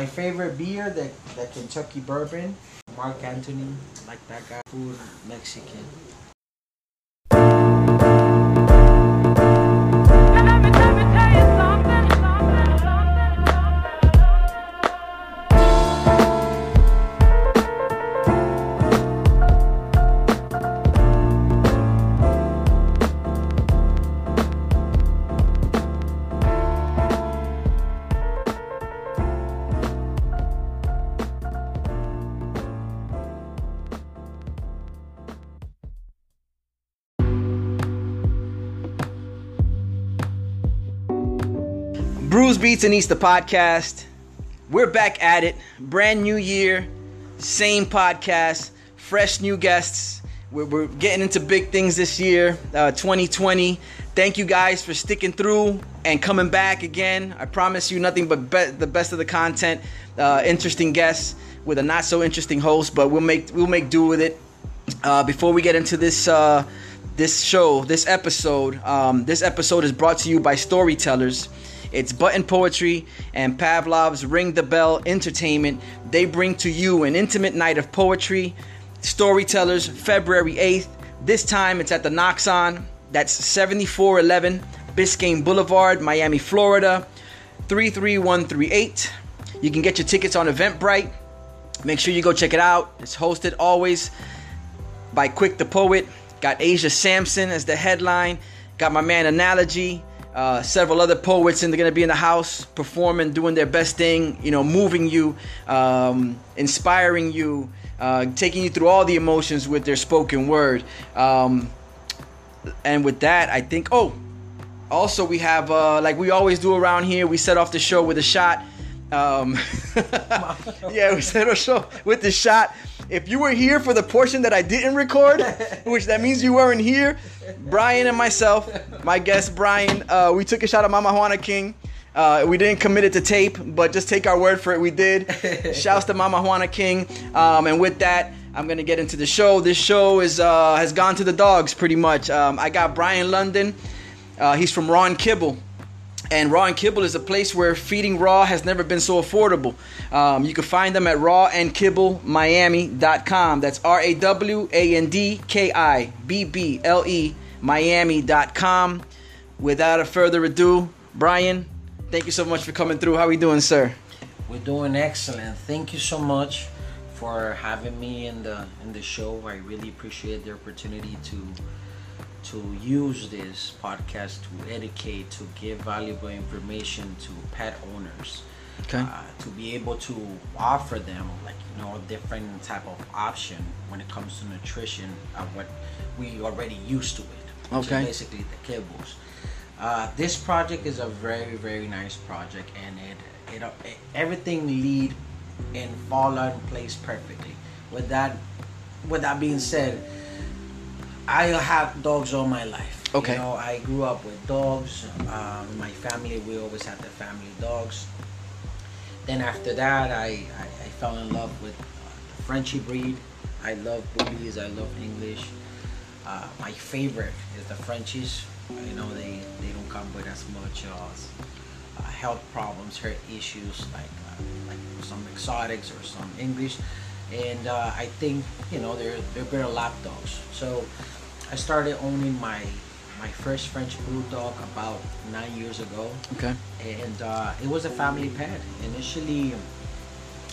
My favorite beer, the, the Kentucky Bourbon. Mark Anthony, like that guy. Food, Mexican. East the podcast. We're back at it. Brand new year, same podcast, fresh new guests. We're, we're getting into big things this year, uh, 2020. Thank you guys for sticking through and coming back again. I promise you nothing but be- the best of the content, uh, interesting guests with a not so interesting host, but we'll make we'll make do with it. Uh, before we get into this uh, this show, this episode, um, this episode is brought to you by Storytellers. It's Button Poetry and Pavlov's Ring the Bell Entertainment. They bring to you an intimate night of poetry. Storytellers, February 8th. This time it's at the Noxon. That's 7411 Biscayne Boulevard, Miami, Florida, 33138. You can get your tickets on Eventbrite. Make sure you go check it out. It's hosted always by Quick the Poet. Got Asia Sampson as the headline. Got my man Analogy. Uh, several other poets and they're gonna be in the house performing, doing their best thing. You know, moving you, um, inspiring you, uh, taking you through all the emotions with their spoken word. Um, and with that, I think. Oh, also we have uh, like we always do around here. We set off the show with a shot. Um, yeah, we set off show with the shot. If you were here for the portion that I didn't record, which that means you weren't here, Brian and myself, my guest Brian, uh, we took a shot of Mama Juana King. Uh, we didn't commit it to tape, but just take our word for it. We did. Shouts to Mama Juana King. Um, and with that, I'm gonna get into the show. This show is uh, has gone to the dogs pretty much. Um, I got Brian London. Uh, he's from Raw and Kibble. And Raw and Kibble is a place where feeding raw has never been so affordable. Um, you can find them at rawandkibblemiami.com. That's R A W A N D K I B B L E Miami.com. Without a further ado, Brian, thank you so much for coming through. How are we doing, sir? We're doing excellent. Thank you so much for having me in the in the show. I really appreciate the opportunity to to use this podcast to educate, to give valuable information to pet owners. Okay. Uh, to be able to offer them like you know a different type of option when it comes to nutrition of what we already used to it. Okay. basically the kibbles. Uh, this project is a very very nice project and it it, it everything lead and fall in place perfectly. With that with that being said, I have dogs all my life. Okay. You know, I grew up with dogs. Um, my family, we always had the family dogs. Then after that, I, I, I fell in love with uh, the Frenchie breed. I love bullies. I love English. Uh, my favorite is the Frenchies. You know, they, they don't come with as much uh, uh, health problems, health issues like uh, like some exotics or some English. And uh, I think you know they're they're better lap dogs. So I started owning my my first French bulldog about nine years ago Okay. and uh, it was a family pet. Initially,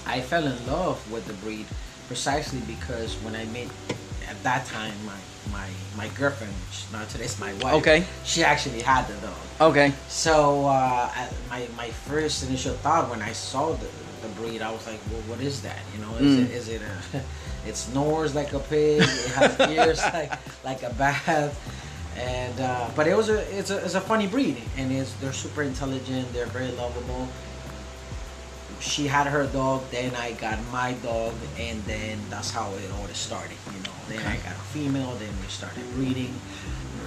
I fell in love with the breed precisely because when I met at that time my my my girlfriend, which now today's my wife. Okay. She actually had the dog. Okay. So uh, my my first initial thought when I saw the the breed, I was like, well, what is that? You know, is Mm. it is it a it snores like a pig? It has ears like like a bat. And uh, but it was a it's a it's a funny breed, and it's they're super intelligent. They're very lovable. She had her dog, then I got my dog, and then that's how it all started. You know, then I got a female, then we started breeding.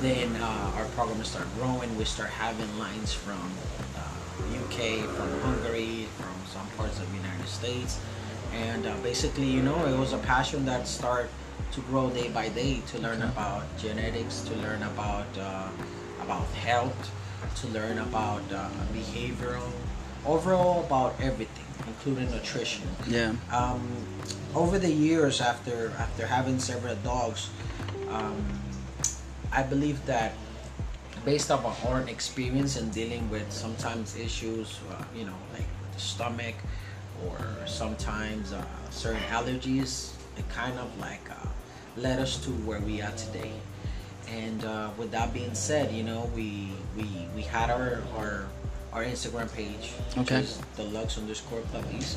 Then uh, our program started growing. We start having lines from uh, UK, from Hungary, from some parts of the United States, and uh, basically, you know, it was a passion that started to grow day by day to learn about genetics, to learn about uh, about health, to learn about uh, behavioral, overall about everything. including nutrition. Yeah. Um, over the years, after after having several dogs, um, I believe that based on our own experience in dealing with sometimes issues, uh, you know, like with the stomach, or sometimes uh, certain allergies, it kind of like uh, led us to where we are today. And uh, with that being said, you know, we we we had our our our Instagram page, which Okay. is deluxe underscore puppies,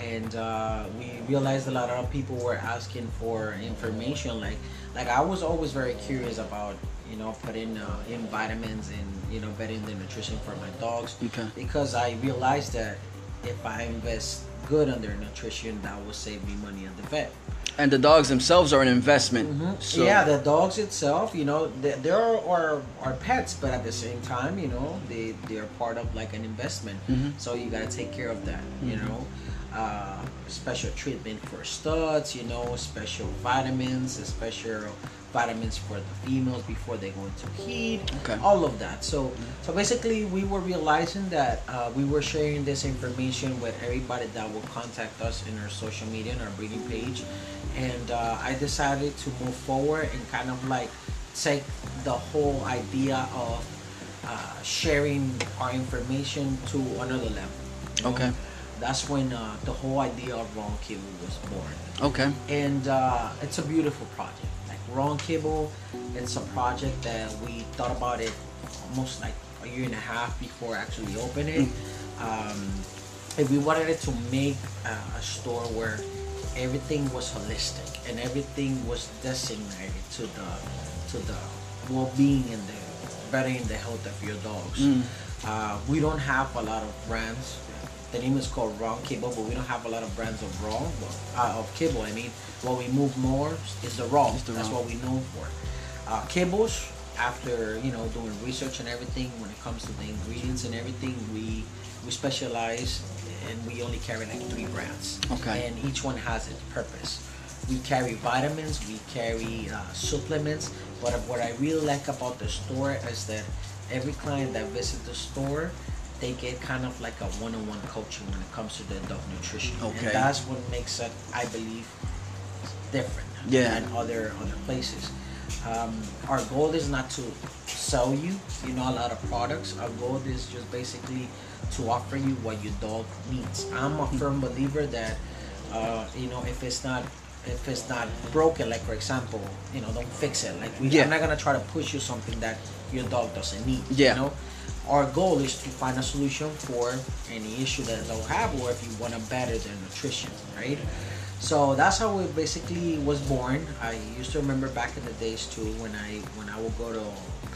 and uh, we realized a lot of people were asking for information. Like like I was always very curious about you know putting uh, in vitamins and you know bettering the nutrition for my dogs Okay. because I realized that if I invest good on their nutrition, that will save me money at the vet. And the dogs themselves are an investment. So, yeah, the dogs itself, you know, they, they are our, our pets, but at the same time, you know, they they are part of like an investment. Mhm. So you gotta take care of that, you know. Uh, special treatment for studs, you know, special vitamins, special vitamins for the females before they go into heat, Okay. all of that. So, so basically, we were realizing that uh, we were sharing this information with everybody that will contact us in our social media and our breeding page, and uh, I decided to move forward and kind of like take the whole idea of uh, sharing our information to another level. you know? Okay. That's when uh, the whole idea of Raw and Kibble was born Okay. and uh, it's a beautiful project. Raw and Kibble, it's a project that we thought about it almost like a year and a half before actually opening it. Um, and we wanted it to make uh, a store where everything was holistic and everything was designated to the to the well-being and the bettering the health of your dogs. Mm. Uh, we don't have a lot of brands. The name is called Raw and Kibble, but we don't have a lot of brands of raw uh, of kibble. I mean, what we move more is the raw. The That's raw. what we know for. Uh, kibbles, after you know doing research and everything, when it comes to the ingredients and everything, we we specialize and we only carry like three brands. Okay. And each one has its purpose. We carry vitamins, we carry uh, supplements. But what I really like about the store is that every client that visits the store, they get kind of like a one-on-one coaching when it comes to the dog nutrition. Okay. And that's what makes it, I believe, different Yeah. than other other places. Um, our goal is not to sell you, you know, a lot of products. Our goal is just basically to offer you what your dog needs. I'm a firm believer that, uh, you know, if it's not if it's not broken, like for example, you know, don't fix it. Like we, Yeah. I'm not gonna try to push you something that your dog doesn't need. Yeah. You know, our goal is to find a solution for any issue that they'll have, or if you want to better their nutrition, right? So that's how it basically was born. I used to remember back in the days too when I when I would go to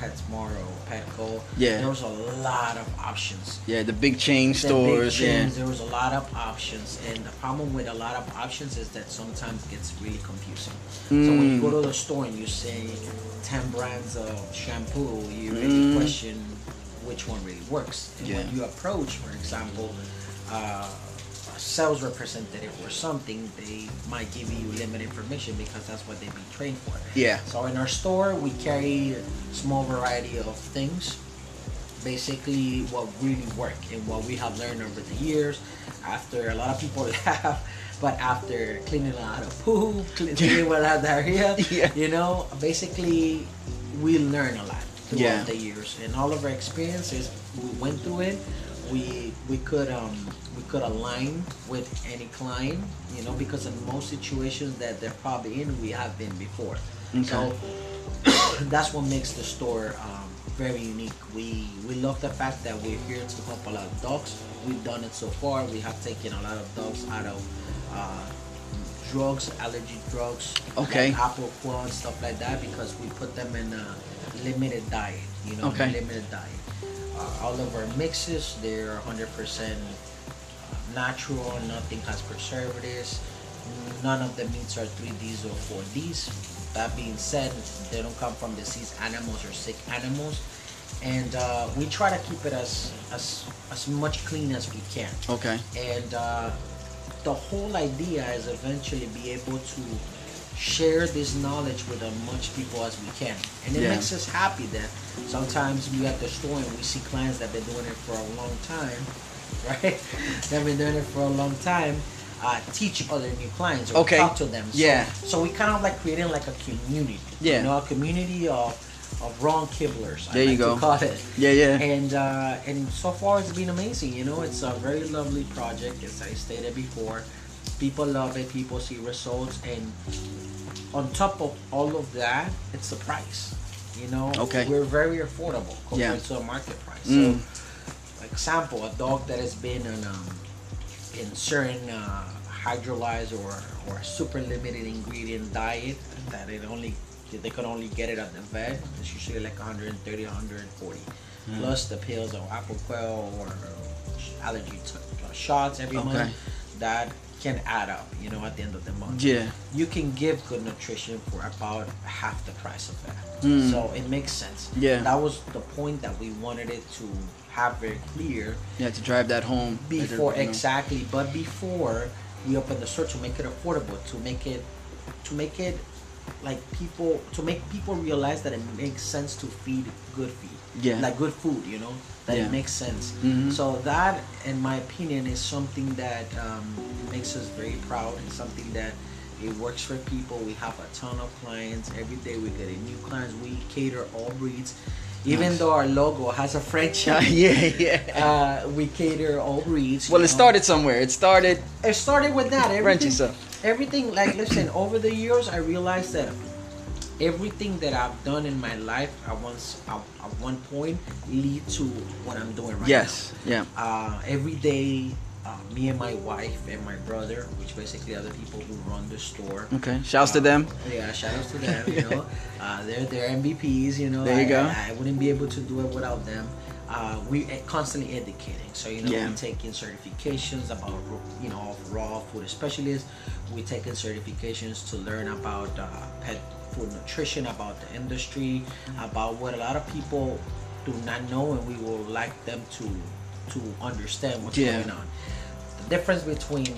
PetSmart or Petco. Yeah. There was a lot of options. Yeah, the big chain The big stores. chains, yeah. There was a lot of options, and the problem with a lot of options is that sometimes it gets really confusing. So when you Mm. go to the store and you say ten brands of shampoo, you really Mm. question which one really works. And when you approach, for example, uh, a sales representative or something, they might give you limited information because that's what they've been trained for. Yeah. So in our store, we carry a small variety of things. Basically, what really work and what we have learned over the years. After a lot of people laugh, but after cleaning a lot of poo, cleaning a lot of diarrhea, Yeah. you know, basically, we learn a lot throughout Yeah. the years, and all of our experiences, we went through it. We we could um we could align with any client, you know, because in most situations that they're probably in, we have been before. So that's what makes the store um, very unique. We we love the fact that we're here to help a lot of dogs. We've done it so far. We have taken a lot of dogs out of uh, drugs, allergy drugs, Okay. like Apoquel and stuff like that, because we put them in a limited diet. You know, Okay. limited diet. Uh, all of our mixes, they're 100% natural. Nothing has preservatives. None of the meats are 3Ds or 4Ds. That being said, they don't come from diseased animals or sick animals, and uh, we try to keep it as as as much clean as we can. Okay. And uh, the whole idea is eventually be able to share this knowledge with as much people as we can. And it Yeah. makes us happy that sometimes we at the store and we see clients that have been doing it for a long time right? They've been doing it for a long time. Uh, teach other new clients or Okay. talk to them. So, Yeah. So we kind of like creating like a community. Yeah. You know, a community of of wrong kibblers. I There you like go. Call it. Yeah, yeah. And uh, and so far it's been amazing. You know, it's a very lovely project, as I stated before. People love it. People see results, and on top of all of that, it's the price. You know, Okay. we're very affordable compared Yeah. to a market price. Mm. So, example, a dog that has been on um, in certain uh, hydrolyzed or or super limited ingredient diet that it only they could only get it at the vet. It's usually like 130, 140, Mm. plus the pills or apple quail or allergy t- uh, shots every Okay. month. That can add up, you know, at the end of the month Yeah. you can give good nutrition for about half the price of that. Mm. So it makes sense. Yeah. That was the point that we wanted it to have very clear Yeah, to drive that home. before you know. exactly, but before we open the store to make it affordable, to make it to make it like people to make people realize that it makes sense to feed good feed. Yeah. Like good food, you know? That Yeah. it makes sense. Mhm. So that in my opinion is something that um, makes us very proud and something that it works for people. We have a ton of clients. Every day we get a new clients. We cater all breeds. Even Nice. though our logo has a French, yeah, yeah. uh, we cater all breeds. well, it know. started somewhere. It started. It started with that. Frenchy Everything, stuff. everything. Like, listen. Over the years, I realized that everything that I've done in my life, at once, at, at one point, lead to what I'm doing right now. Yes. Yeah. Uh, every day, uh, me and my wife and my brother, which basically are the people who run the store. Okay. Shouts to Uh, them. Yeah, shout outs to them. You know, uh, they're they're MVPs. You know, There you I, go. I, I wouldn't be able to do it without them. Uh, we are constantly educating. So you know, Yeah. we taking certifications about you know of raw food specialists. We're taking certifications to learn about uh, pet food nutrition, about the industry, about what a lot of people do not know, and we would like them to to understand what's Yeah. going on. The difference between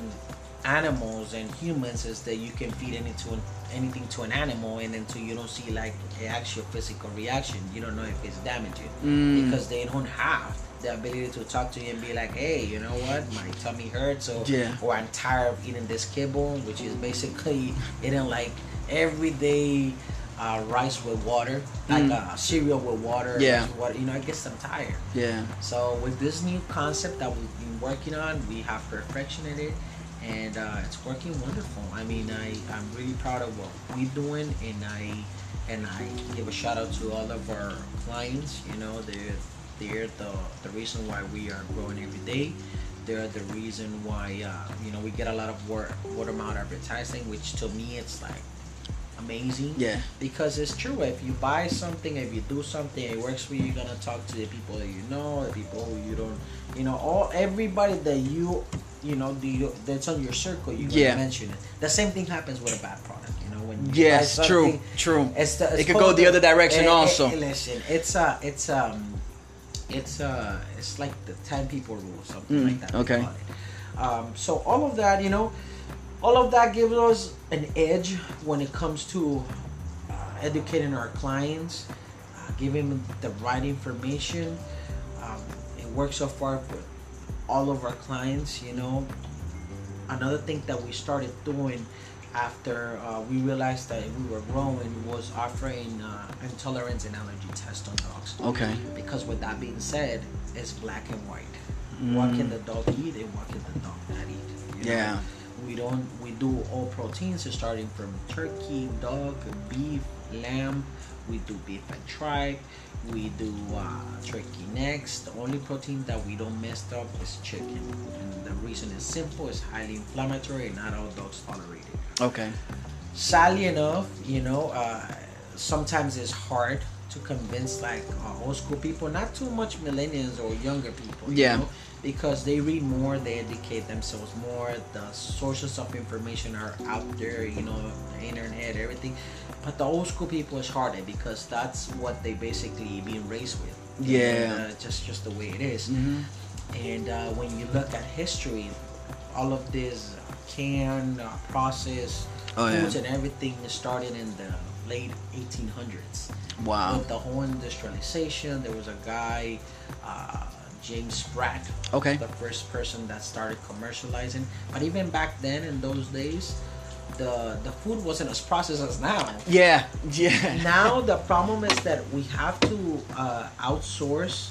animals and humans is that you can feed any to an, anything to an animal and until you don't see like an actual physical reaction you don't know if it's damaging Mm. because they don't have the ability to talk to you and be like hey you know what my tummy hurts or, Yeah. or i'm tired of eating this kibble which is basically eating like everyday uh, rice with water like Mm. uh, cereal with water Yeah. water you know i guess i'm tired Yeah. so with this new concept that we've been working on, we have perfection in it, and uh, it's working wonderful. I mean, I I'm really proud of what we're doing, and I and I give a shout out to all of our clients. You know, they're they're the the reason why we are growing every day. They're the reason why uh, you know we get a lot of word word of mouth advertising, which to me it's like amazing Yeah. because it's true if you buy something if you do something it works for you you're gonna talk to the people that you know the people who you don't you know all everybody that you you know the that's on your circle you Yeah. mention it the same thing happens with a bad product you know when you Yes. True. True. it's the, it's It could go the other direction eh, eh, also. eh, listen it's uh it's um it's uh it's like the 10 people rule or something Mm, like that okay. um so all of that you know all of that gives us an edge when it comes to uh, educating our clients, uh, giving them the right information. Um, it works so far with all of our clients. You know, another thing that we started doing after uh, we realized that we were growing was offering uh, intolerance and allergy test on dogs. Okay. Because with that being said, it's black and white. What can the dog eat and what can the dog not eat? you know? Yeah. We don't. We do all proteins, starting from turkey, dog, beef, lamb. We do beef and tripe. We do uh, turkey necks. The only protein that we don't mess up is chicken, and the reason is simple: it's highly inflammatory, and not all dogs tolerate it Okay. sadly enough, you know, uh, sometimes it's hard to convince like uh, old school people, not too much millennials or younger people. you Yeah. know, because they read more, they educate themselves more. The sources of information are out there, you know, the internet, everything. But the old school people is harder because that's what they basically being raised with. Yeah. uh, just just the way it is. Mhm. And uh, when you look at history, all of this canned, uh, processed Oh, yeah. foods and everything started in the late 1800s. Wow. With the whole industrialization, there was a guy uh, James Spratt. Okay. The first person that started commercializing. But even back then, in those days, the the food wasn't as processed as now. Yeah, yeah. now the problem is that we have to uh, outsource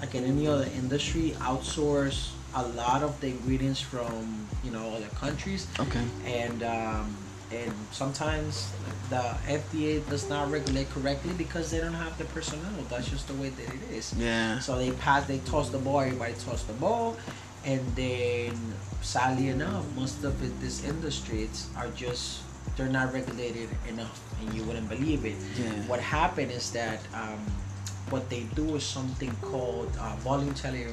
like in any other industry outsource a lot of the ingredients from you know other countries Okay. and um, and sometimes the FDA does not regulate correctly because they don't have the personnel that's just the way that it is Yeah. so they pass they toss the ball everybody toss the ball and then sadly enough most of it this industry it's are just they're not regulated enough and you wouldn't believe it Yeah. what happened is that um, what they do is something called uh, voluntary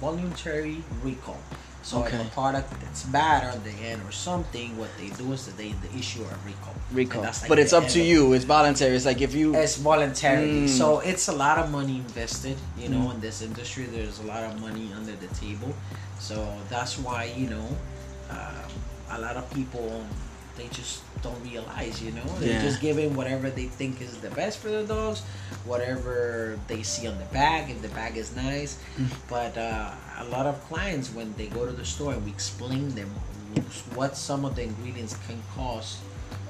voluntary recall so Okay. if a product that's bad on the end or something what they do is that they, they issue a recall Recall. Like but it's up to you. It's voluntary. It's like if you. it's voluntary, Mm. so it's a lot of money invested. You know, Mm. in this industry, there's a lot of money under the table. So that's why you know, um, a lot of people they just don't realize. You know, they're Yeah. just giving whatever they think is the best for the dogs, whatever they see on the bag. If the bag is nice, Mm. but uh, a lot of clients when they go to the store and we explain them what some of the ingredients can cause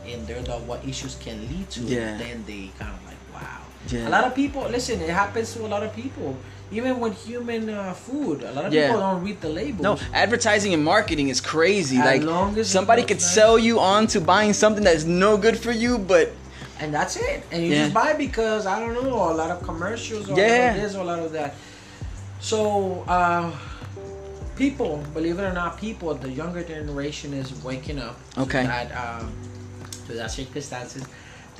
in their dog, what issues can lead to, Yeah. then they kind of like, wow. Yeah. A lot of people, listen, it happens to a lot of people. Even with human uh, food, a lot of Yeah. people don't read the labels. No, advertising and marketing is crazy. As like long as somebody could nice. sell you on to buying something that's no good for you, but and that's it. And you Yeah. just buy because I don't know a lot of commercials or Yeah. this or a lot of that. So uh, people, believe it or not, people, the younger generation is waking up Okay. to that um, to that circumstances.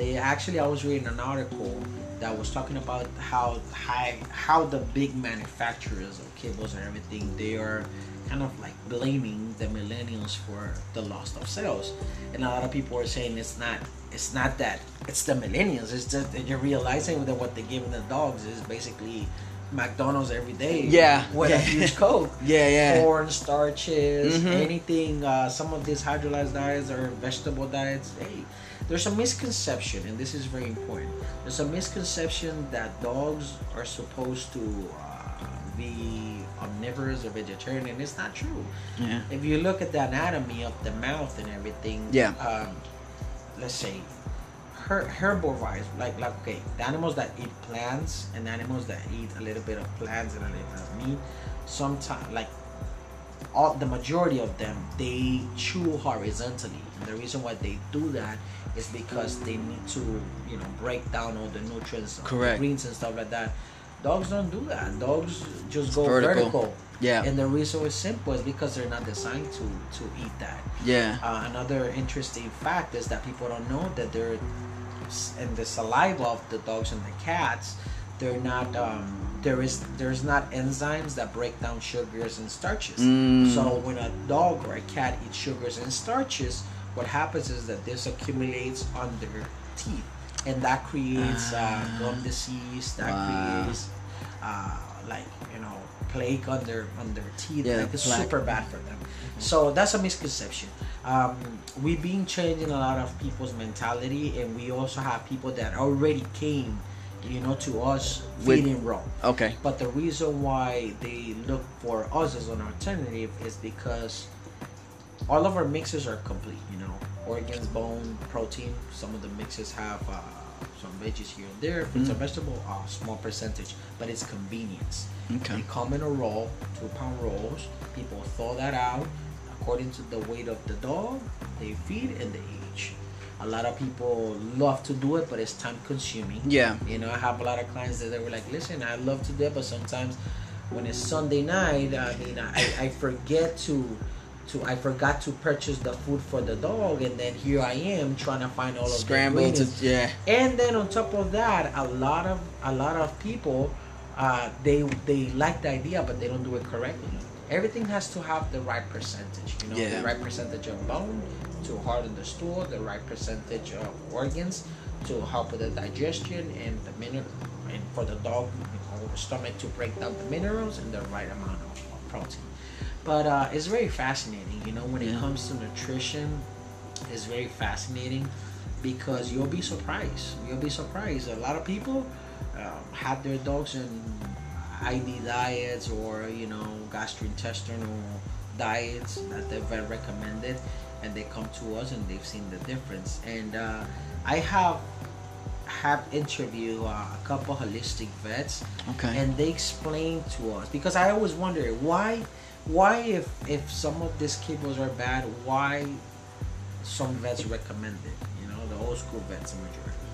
They actually, I was reading an article that was talking about how high, how the big manufacturers of kibbles and everything they are kind of like blaming the millennials for the loss of sales, and a lot of people are saying it's not, it's not that, it's the millennials. It's just that you're realizing that what they're giving the dogs is basically McDonald's every day. Yeah, with yeah. a huge Coke yeah, yeah. corn starches, Mhm. anything. Uh, some of these hydrolyzed diets or vegetable diets. Hey, there's a misconception, and this is very important. There's a misconception that dogs are supposed to uh, be omnivorous or vegetarian, and it's not true. yeah. If you look at the anatomy of the mouth and everything, Yeah. Um, let's say her herbivores, like like okay, the animals that eat plants and the animals that eat a little bit of plants and a little bit of meat, sometimes like all the majority of them they chew horizontally, and the reason why they do that is because they need to you know break down all the nutrients, of the Correct. greens and stuff like that. Dogs don't do that. Dogs just go vertical. vertical. Yeah. And the reason is simple is because they're not designed to to eat that. Yeah. Uh, another interesting fact is that people don't know that they're in the saliva of the dogs and the cats. They're not. Um, there is there's not enzymes that break down sugars and starches. Mm. So when a dog or a cat eats sugars and starches, what happens is that this accumulates on their teeth, and that creates uh, gum disease. That Wow. creates uh, like you know plague on their on their teeth. Yeah, like it's plaque. super bad for them. So that's a misconception. Um, we've been changing a lot of people's mentality, and we also have people that already came, you know, to us With- feeding raw. Okay. But the reason why they look for us as an alternative is because all of our mixes are complete. You know, organs, bone, protein. Some of the mixes have uh, some veggies here and there, fruits and vegetable, a small percentage, but it's convenience. Okay. They come in a roll, two pound rolls. People thaw that out according to the weight of the dog. They feed and they age. A lot of people love to do it, but it's time consuming. Yeah. You know, I have a lot of clients that they were like, listen, I love to do it, but sometimes when it's Sunday night, I mean, I, I forget to, to, I forgot to purchase the food for the dog, and then here I am trying to find all of Scramble the to yeah. And then on top of that, a lot of a lot of people, uh, they they like the idea, but they don't do it correctly. Everything has to have the right percentage. You know, Yeah. the right percentage of bone to harden the stool, the right percentage of organs to help with the digestion and the mineral, and for the dog you know, stomach to break down the minerals and the right amount of protein. But uh, it's very fascinating. You know, when it comes to nutrition, it's very fascinating because you'll be surprised. You'll be surprised. A lot of people um, have their dogs, and ID diets or you know gastrointestinal diets that the vet recommended, and they come to us and they've seen the difference. And uh, I have have interviewed uh, a couple holistic vets, Okay. and they explain to us because I always wonder why why if if some of these kibbles are bad, why some vets recommend it. You know, the old school vets, the majority,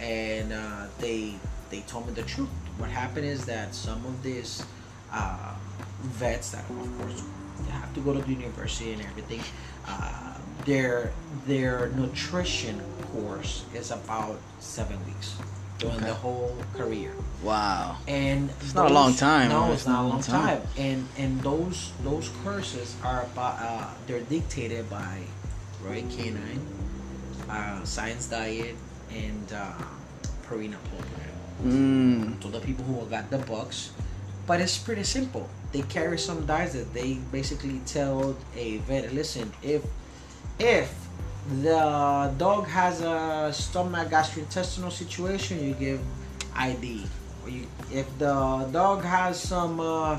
and uh, they they told me the truth. What happened is that some of these uh, vets that, of course, they have to go to the university and everything. Uh, their their nutrition course is about seven weeks during Okay. the whole career wow. and It's not a long time. No, It's it's not a long time. And and those those courses are about uh, they're dictated by Royal Canin, uh, Science Diet, and uh, Purina Pro Plan. Mm. To the people who got the books, but it's pretty simple. They carry some diets that they basically tell a vet, listen, if if the dog has a stomach gastrointestinal situation, you give ID. You, if the dog has some, uh,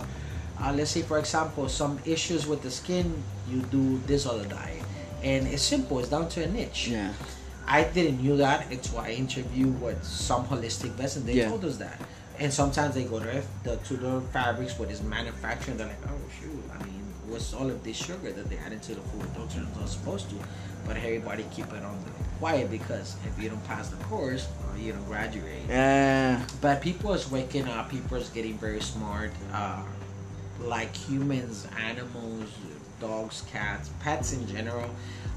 uh, let's say for example, some issues with the skin, you do this other diet. And it's simple. It's down to a niche. Yeah. I didn't knew that. It's why I interviewed with some holistic vets, and they Yeah. told us that. And sometimes they go to the to the fabrics what is manufacturing. They're like, oh shoot, I mean, what's all of this sugar that they added to the food? Those are not supposed to. But everybody keep it on the quiet because if you don't pass the course, uh, you don't graduate. Yeah. But people is waking up. People is getting very smart. Uh, like humans, animals, dogs, cats, pets in general,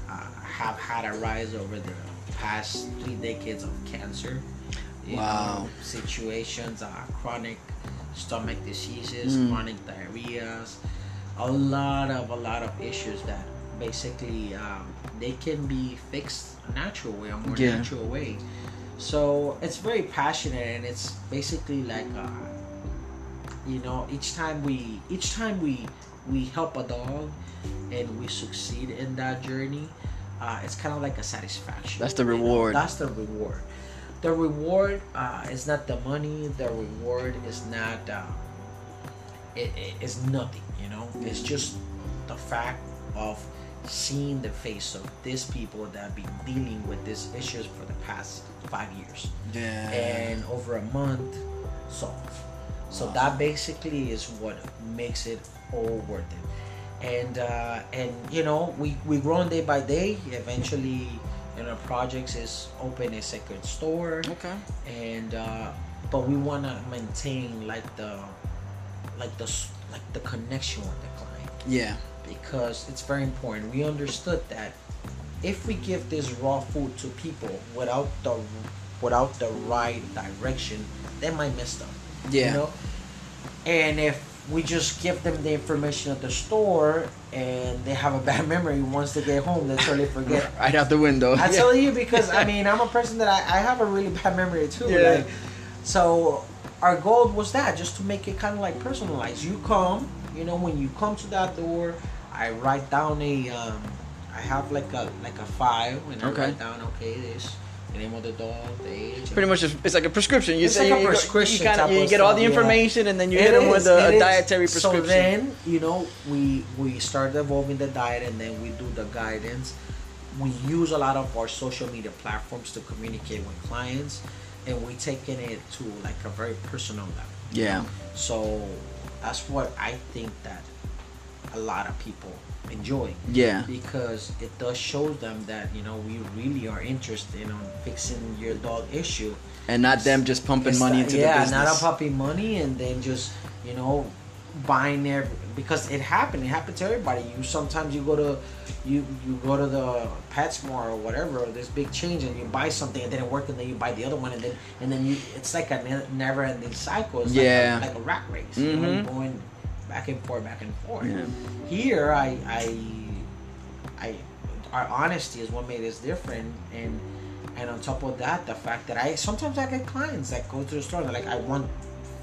uh, have had a rise over the past three decades of cancer. Wow. Know, situations, uh, chronic stomach diseases, Mm. chronic diarrheas, a lot of a lot of issues that basically um, they can be fixed a natural way, a more Yeah. natural way. So it's very passionate, and it's basically like, uh, you know, each time we each time we we help a dog and we succeed in that journey, uh, it's kind of like a satisfaction. That's the you know? reward. That's the reward. The reward uh, is not the money. The reward is not. Uh, it, it is nothing. You know, it's just the fact of seeing the face of these people that have been dealing with these issues for the past five years Yeah. and over a month solved. So that basically is what makes it all worth it. And uh, and you know we we grown day by day. Eventually, you know, projects is open a second store, okay. and uh, but we want to maintain like the like the like the connection with the client Yeah. Because it's very important. We understood that if we give this raw food to people without the without the right direction, they might miss them. Yeah. You know? And if we just give them the information at the store and they have a bad memory once they get home, they totally forget. Right out the window. I tell you because I mean I'm a person that I, I have a really bad memory too. Yeah. Like, so our goal was that just to make it kind of like personalized. You come, you know, when you come to that door, I write down a, um, I have like a like a file and I Okay. write down okay this the name of the dog, the age. Pretty much, it's like a prescription. You It's say like you, prescription you, kinda, you get all the yeah. information, and then you It hit them with a, a is. dietary prescription. So then, you know, we we start evolving the diet, and then we do the guidance. We use a lot of our social media platforms to communicate with clients, and we taking it to like a very personal level. yeah. So that's what I think that a lot of people enjoy Yeah. because it does show them that you know we really are interested in fixing your dog issue And not them just pumping money into yeah, the business. not a puppy money and then just you know buying every because it happened. It happened to everybody. You sometimes you go to you you go to the PetSmart or whatever. This big change and you buy something and then it work and then you buy the other one and then and then you it's like a never ending cycle. It's Yeah. like a, like a rat race. You know, mm-hmm. going back and forth, back and forth. Yeah. Here, I I I our honesty is what made us different and. And on top of that, the fact that I sometimes I get clients that go to the store and they're like, I want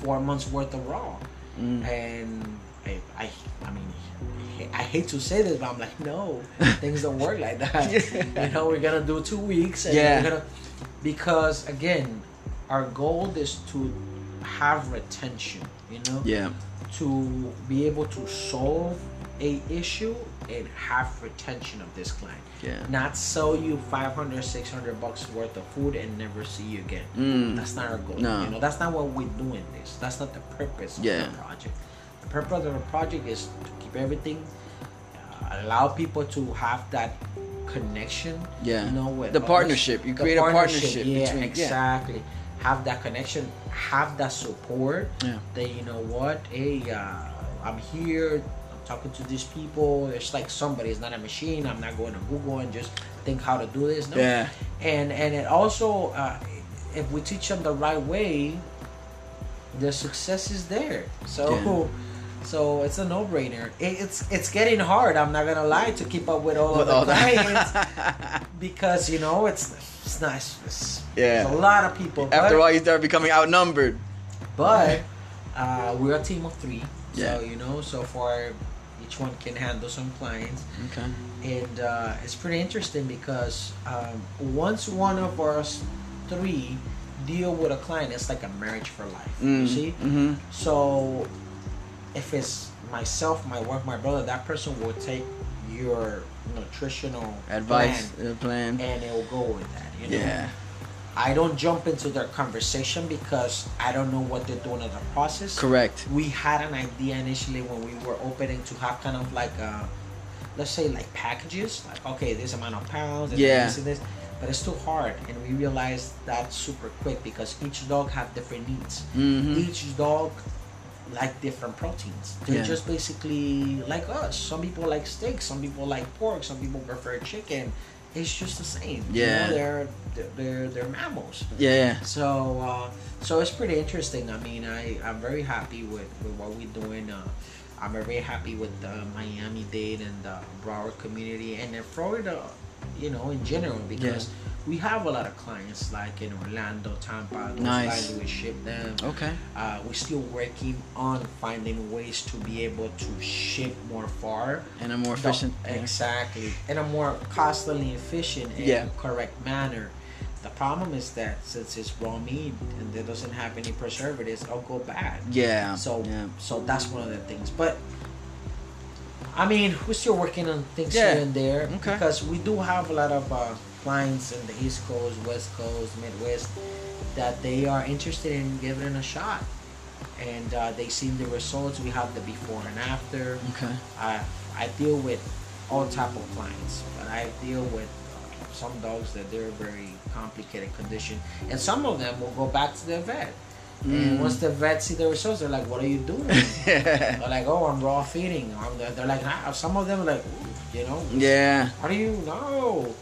four months worth of raw, Mm. and I, I, I mean, I hate to say this, but I'm like, no, things don't work like that. Yeah. You know, we're gonna do two weeks, and Yeah. gonna, because again, our goal is to have retention You know, Yeah. To be able to solve a issue and have retention of this client. Yeah. Not sell you 500, 600 bucks worth of food and never see you again. Mm. That's not our goal. No. You know, that's not what we're doing this. That's not the purpose of Yeah. the project. The purpose of the project is to keep everything, uh, allow people to have that connection. Yeah. You know, with The others. partnership. You The create a partnership Yeah, between- yeah. exactly. Have that connection. Have that support. Yeah. That you know what? Hey, uh, I'm here. I'm talking to these people. It's like somebody. It's not a machine. I'm not going to Google and just think how to do this. No. Yeah. And and it also, uh, if we teach them the right way, the success is there. So. Yeah. So it's a no-brainer. It, it's it's getting hard. I'm not gonna lie to keep up with all With of all the clients because you know it's it's nice. It's, Yeah. it's a lot of people. After a but, while, you start becoming outnumbered. but uh, we're a team of three. Yeah. So you know, so far each one can handle some clients, Okay. and uh, it's pretty interesting because um, once one of us three deal with a client, it's like a marriage for life. You see. Mm-hmm. So if it's myself, my wife, my brother, that person will take your nutritional Advice, plan uh, plan. and it will go with that. You know? Yeah. I don't jump into their conversation because I don't know what they're doing in the process. Correct. We had an idea initially when we were opening to have kind of like a, let's say like packages, like okay, this amount of pounds, and Yeah. this and this, but it's too hard, and we realized that super quick because each dog have different needs. Mhm. Each dog like different proteins. They're Yeah. just basically like us. Some people like steak, some people like pork, some people prefer chicken. It's just the same. You Yeah. know, they're they're they're mammals. Yeah. So uh, so it's pretty interesting. I mean, I I'm very happy with, with what we're doing. Uh, I'm very happy with the Miami Dade and the Broward community and in Florida, you know, in general because we have a lot of clients like in Orlando, Tampa. Nice. we ship them. Okay. Uh, we're still working on finding ways to be able to ship more far. And a more efficient. yeah. exactly, in a more costly efficient and Yeah. correct manner. The problem is that since it's raw meat and it doesn't have any preservatives, it'll go bad. Yeah. So yeah. so that's one of the things. But I mean, we're still working on things Yeah. here and there Okay. because we do have a lot of uh, clients in the East Coast, West Coast, Midwest that they are interested in giving it a shot, and uh, they seen the results. We have the before and after. Okay. I I deal with all type of clients, but I deal with uh, some dogs that they're very complicated condition, and some of them will go back to the vet. And Mm. once the vet see the results, they're like, "What are you doing?" they're like, "Oh, I'm raw feeding." They're, like, nah. Some of them are like, you know, yeah. how do you know?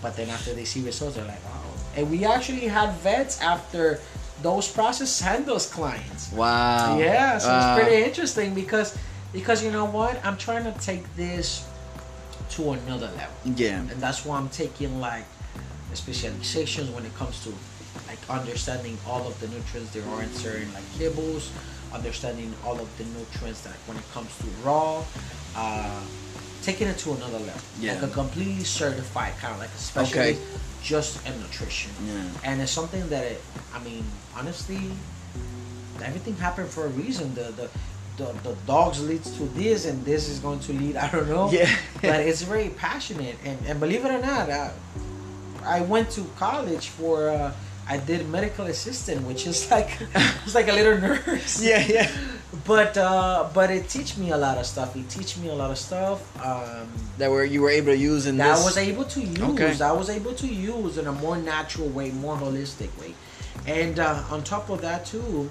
But then after they see results, they're like, "Oh." And we actually had vets after those process send those clients. Wow. Yeah, so Wow. it's pretty interesting because because you know what? I'm trying to take this to another level. Yeah. And that's why I'm taking like specializations when it comes to understanding all of the nutrients there are in certain like kibbles, understanding all of the nutrients that when it comes to raw, uh, taking it to another level. Yeah. Like a completely certified kind of like a specialist just in nutrition. Yeah. And it's something that it, I mean, honestly, everything happened for a reason. The the the, the dogs leads to this and this is going to lead I don't know. Yeah. but it's very passionate and, and believe it or not, I, I went to college for uh, I did medical assistant, which is like it's like a little nurse. Yeah. Yeah. But uh, but it teach me a lot of stuff. It teach me a lot of stuff. Um, That were you were able to use in that I was able to use. Okay. I was able to use in a more natural way, more holistic way. And uh, on top of that too,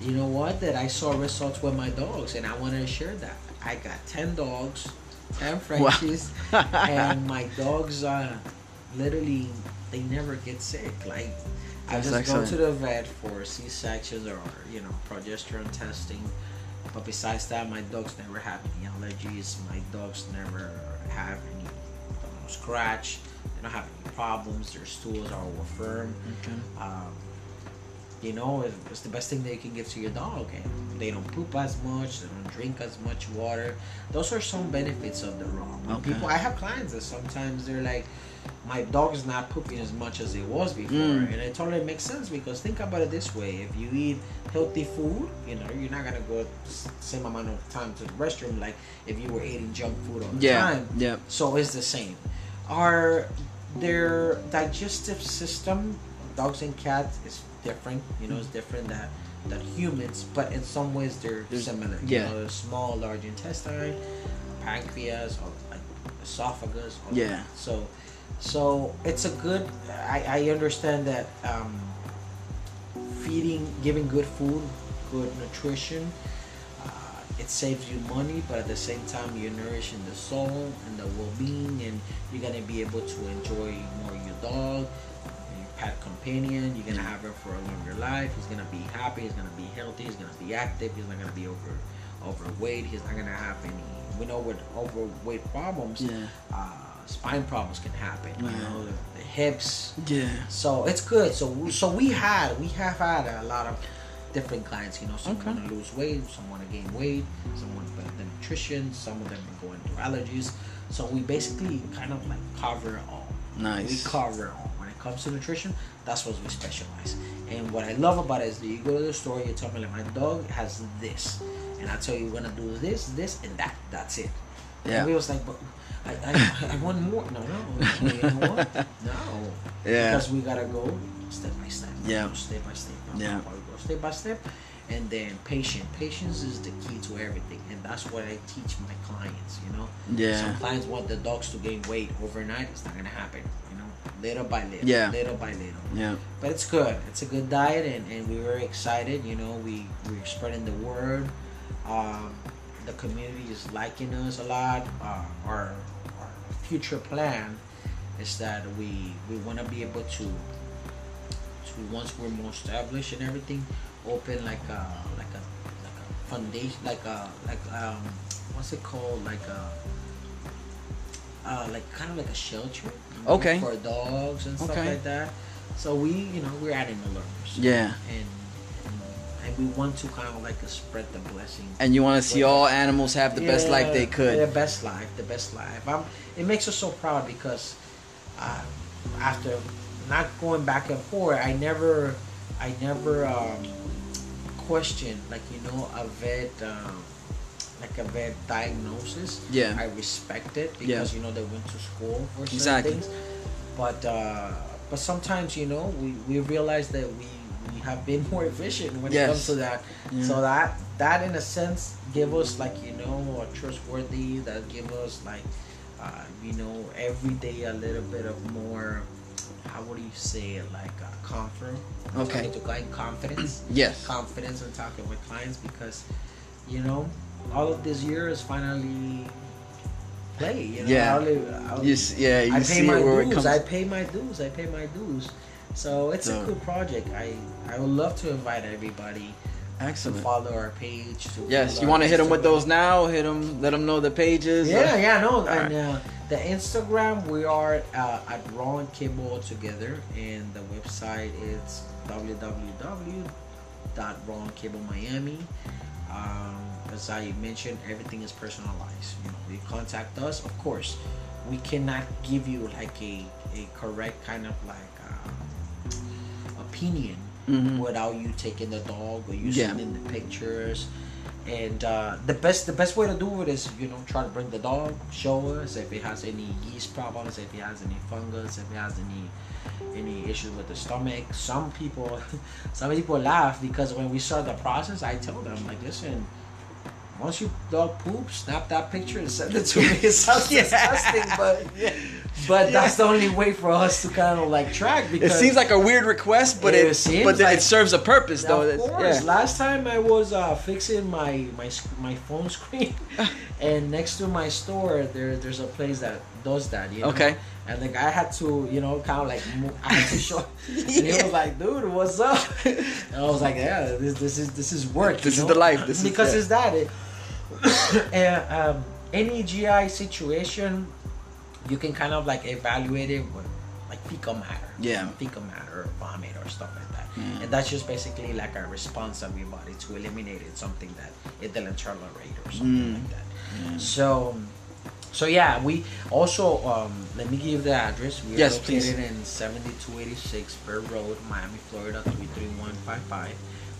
you know what? That I saw results with my dogs, and I wanted to share that. I got ten dogs, ten Frenchies, and my dogs are literally they never get sick. Like I That's just excellent. go to the vet for C sections or you know progesterone testing. But besides that, my dogs never have any allergies. My dogs never have any uh, scratch. They don't have any problems. Their stools are all firm. Okay. Um, you know, it's, it's the best thing that you can give to your dog. And they don't poop as much, they don't drink as much water. Those are some benefits of the raw. Okay. People, I have clients that sometimes they're like, my dog is not pooping as much as it was before, Mm. and it totally makes sense because think about it this way: if you eat healthy food, you know, you're not gonna go same amount of time to the restroom like if you were eating junk food all the Yeah. time. Yeah. So it's the same. Our their digestive system, dogs and cats, is different. You know, it's different that than humans, but in some ways they're similar. yeah. You know, small, large intestine, pancreas, or like esophagus. All Yeah. that. So, so it's a good. I I understand that um, feeding, giving good food, good nutrition. Uh, it saves you money, but at the same time, you're nourishing the soul and the well-being, and you're gonna be able to enjoy more your dog, your pet companion. You're gonna have her for a longer life. He's gonna be happy. He's gonna be healthy. He's gonna be active. He's not gonna be over overweight. He's not gonna have any. We know with overweight problems, Yeah. uh, spine problems can happen. You Yeah. know, the, the hips, Yeah. so it's good. So so we had we have had a lot of different clients. You know, some Okay. want to lose weight, some want to gain weight, some want better nutrition, some of them are going through allergies. So we basically kind of like cover all. Nice. We cover it all. When it comes to nutrition, that's what we specialize. And what I love about it is that you go to the store, you tell me like my dog has this, and I tell you we're gonna do this, this, and that. That's it. Yeah. And we was like, but I, I, I want more. No, no, you know? No. Yeah. Because we gotta go step by step. Yeah. Step by step. Yeah. We go step by step, and then patient. Patience is the key to everything, and that's what I teach my clients. You know. Yeah. Some clients want the dogs to gain weight overnight. It's not gonna happen. You know, little by little. Yeah. Little by little. Yeah. But it's good. It's a good diet, and, and we're very excited. You know, we we're spreading the word. Um, the community is liking us a lot. Uh, our future plan is that we we want to be able to to once we're more established and everything, open like a like a like a foundation, like a like um what's it called, like a uh, like kind of like a shelter. you know, Okay. For dogs and stuff Okay. like that. So we, you know, we're animal lovers. Yeah. And, and we want to kind of like spread the blessing. And you want to see all animals have the best life they the could. best life, the best life. Um, it makes us so proud because uh, after not going back and forth, I never, I never um, questioned like you know a vet, um, like a vet diagnosis. Yeah. I respect it Yeah. because you know they went to school for certain Exactly. things. But uh, but sometimes you know we, we realize that we we have been more efficient when it comes to that. Yeah. So that that in a sense give us like you know a trustworthy that give us like uh, you know every day a little bit of more how would you say it like uh, comfort Okay. to client confidence Yes. confidence in talking with clients because you know all of this year is finally play you know Yeah. I only- I- You yeah, you I pay see my it where it dues. comes. I pay my dues. I pay my dues. So it's So- a cool project. I I would love to invite everybody to Excellent. follow our page. To Yes, you want to hit them with those now? Hit them, let them know the pages. Yeah, yeah, no. And right. uh, the Instagram we are uh, at Raw and Kibble together, and the website is www.rawandkibblemiami. Um, as I mentioned, everything is personalized. You know, you contact us, of course. We cannot give you like a, a correct kind of like opinion Mhm. without you taking the dog or you Yeah. sending the pictures. And uh, the best the best way to do it is you know try to bring the dog, show us if it has any yeast problems, if it has any fungus, if it has any any issues with the stomach. Some people some people laugh because when we start the process, I tell them like, listen, once your dog poops, snap that picture and send it to me. It sounds Yeah. disgusting, but but that's the only way for us to kind of like track Because It seems like a weird request, but It it, but then like- it serves a purpose though. of course. yeah. Last time I was uh, fixing my my my phone screen, and next to my store there there's a place that does that. You know? Okay. And the guy had to you know kind of like move, I had to show. And he was like, "Dude, what's up?" And I was like, "Yeah, this this is this is work. This you is the life. This is- because yeah. it's that. It, um, any GI situation, you can kind of like evaluate it with like fecal matter Yeah. fecal matter or vomit or stuff like that. and that's just basically like a response of your body to eliminate it, something that it didn't tolerate or something Mm. like that. So, so yeah, we also um, let me give the address. We're Yes, located please. in 7286 Bird Road, Miami, Florida 33155.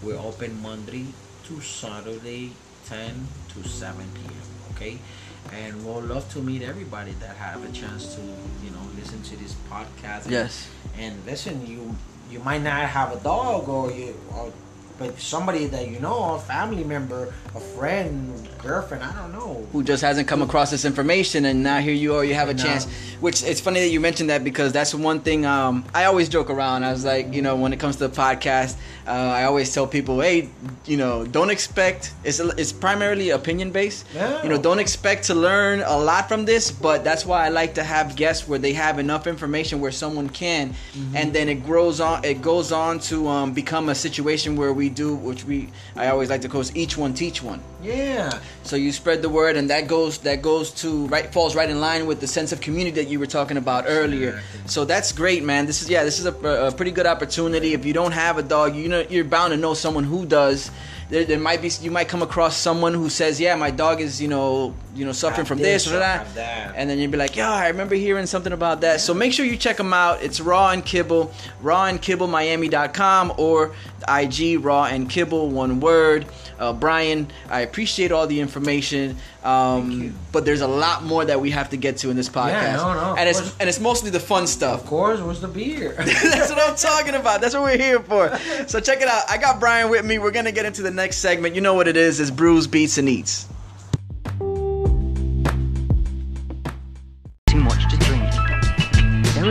We're open Monday to Saturday, 10 to 7 p.m. Okay, and we'll love to meet everybody that have a chance to you know listen to this podcast. Yes. And listen, you you might not have a dog or you or but somebody that you know, a family member, a friend, girlfriend, I don't know. who just hasn't come across this information and now here you are you have a chance which it's funny that you mentioned that because that's one thing um, i always joke around i was like you know when it comes to the podcast uh, i always tell people hey you know don't expect it's, it's primarily opinion based Yeah. you know don't expect to learn a lot from this but that's why i like to have guests where they have enough information where someone can Mm-hmm. and then it grows on it goes on to um, become a situation where we do which we i always like to coach each one teach one Yeah. so you spread the word, and that goes that goes to right falls right in line with the sense of community that you were talking about earlier. So that's great, man. This is yeah, this is a, a pretty good opportunity. If you don't have a dog, you know you're bound to know someone who does. There, there might be you might come across someone who says, yeah, my dog is you know you know suffering Have from this or that, that. and then you'd be like, yeah, I remember hearing something about that. So make sure you check them out. It's Raw and Kibble, Raw and Kibble Miami.com or IG Raw and Kibble, one word. Uh, Brian, I appreciate all the information, um, but there's a lot more that we have to get to in this podcast. no, no, and it's course. and it's mostly the fun stuff. Of course, where's the beer? That's what I'm talking about. That's what we're here for. So check it out. I got Brian with me. We're gonna get into the next segment. You know what it is? It's brews, beats, and eats. too much to drink. There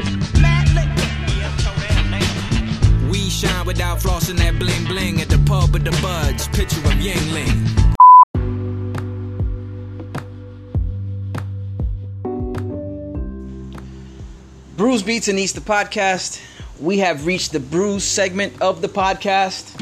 We shine without flossing that bling bling at the pub with the buds. Picture of Yuengling. Brews, Beats, and Eats, the podcast. We have reached the brews segment of the podcast.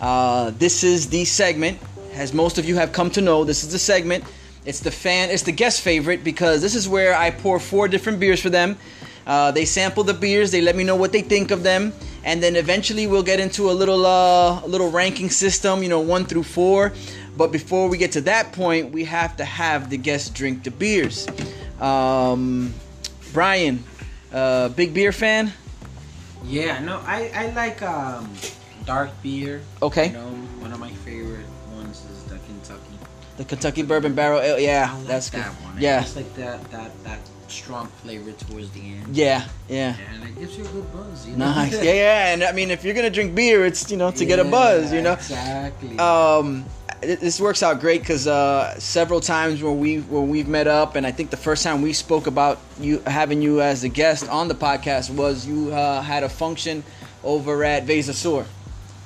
Uh, this is the segment, as most of you have come to know. This is the segment. It's the fan, it's the guest favorite because this is where I pour four different beers for them. Uh, they sample the beers, they let me know what they think of them, and then eventually we'll get into a little uh, a little ranking system, you know, one through four. But before we get to that point, we have to have the guests drink the beers. Um, Brian, uh, big beer fan. yeah, no, I I like um dark beer. Okay. You know, one of my favorite ones is the Kentucky. The Kentucky Bourbon Barrel Ale. Yeah, like that's that good. one. Yeah, It's like that that that strong flavor towards the end. yeah, yeah. And it gives you a good buzz. You know? Nice. Yeah, yeah. And I mean, if you're gonna drink beer, it's you know to get a buzz. You know. Exactly. Um, this works out great because uh, several times when we when we've met up, and I think the first time we spoke about you having you as a guest on the podcast was you uh, had a function over at Veza Sur.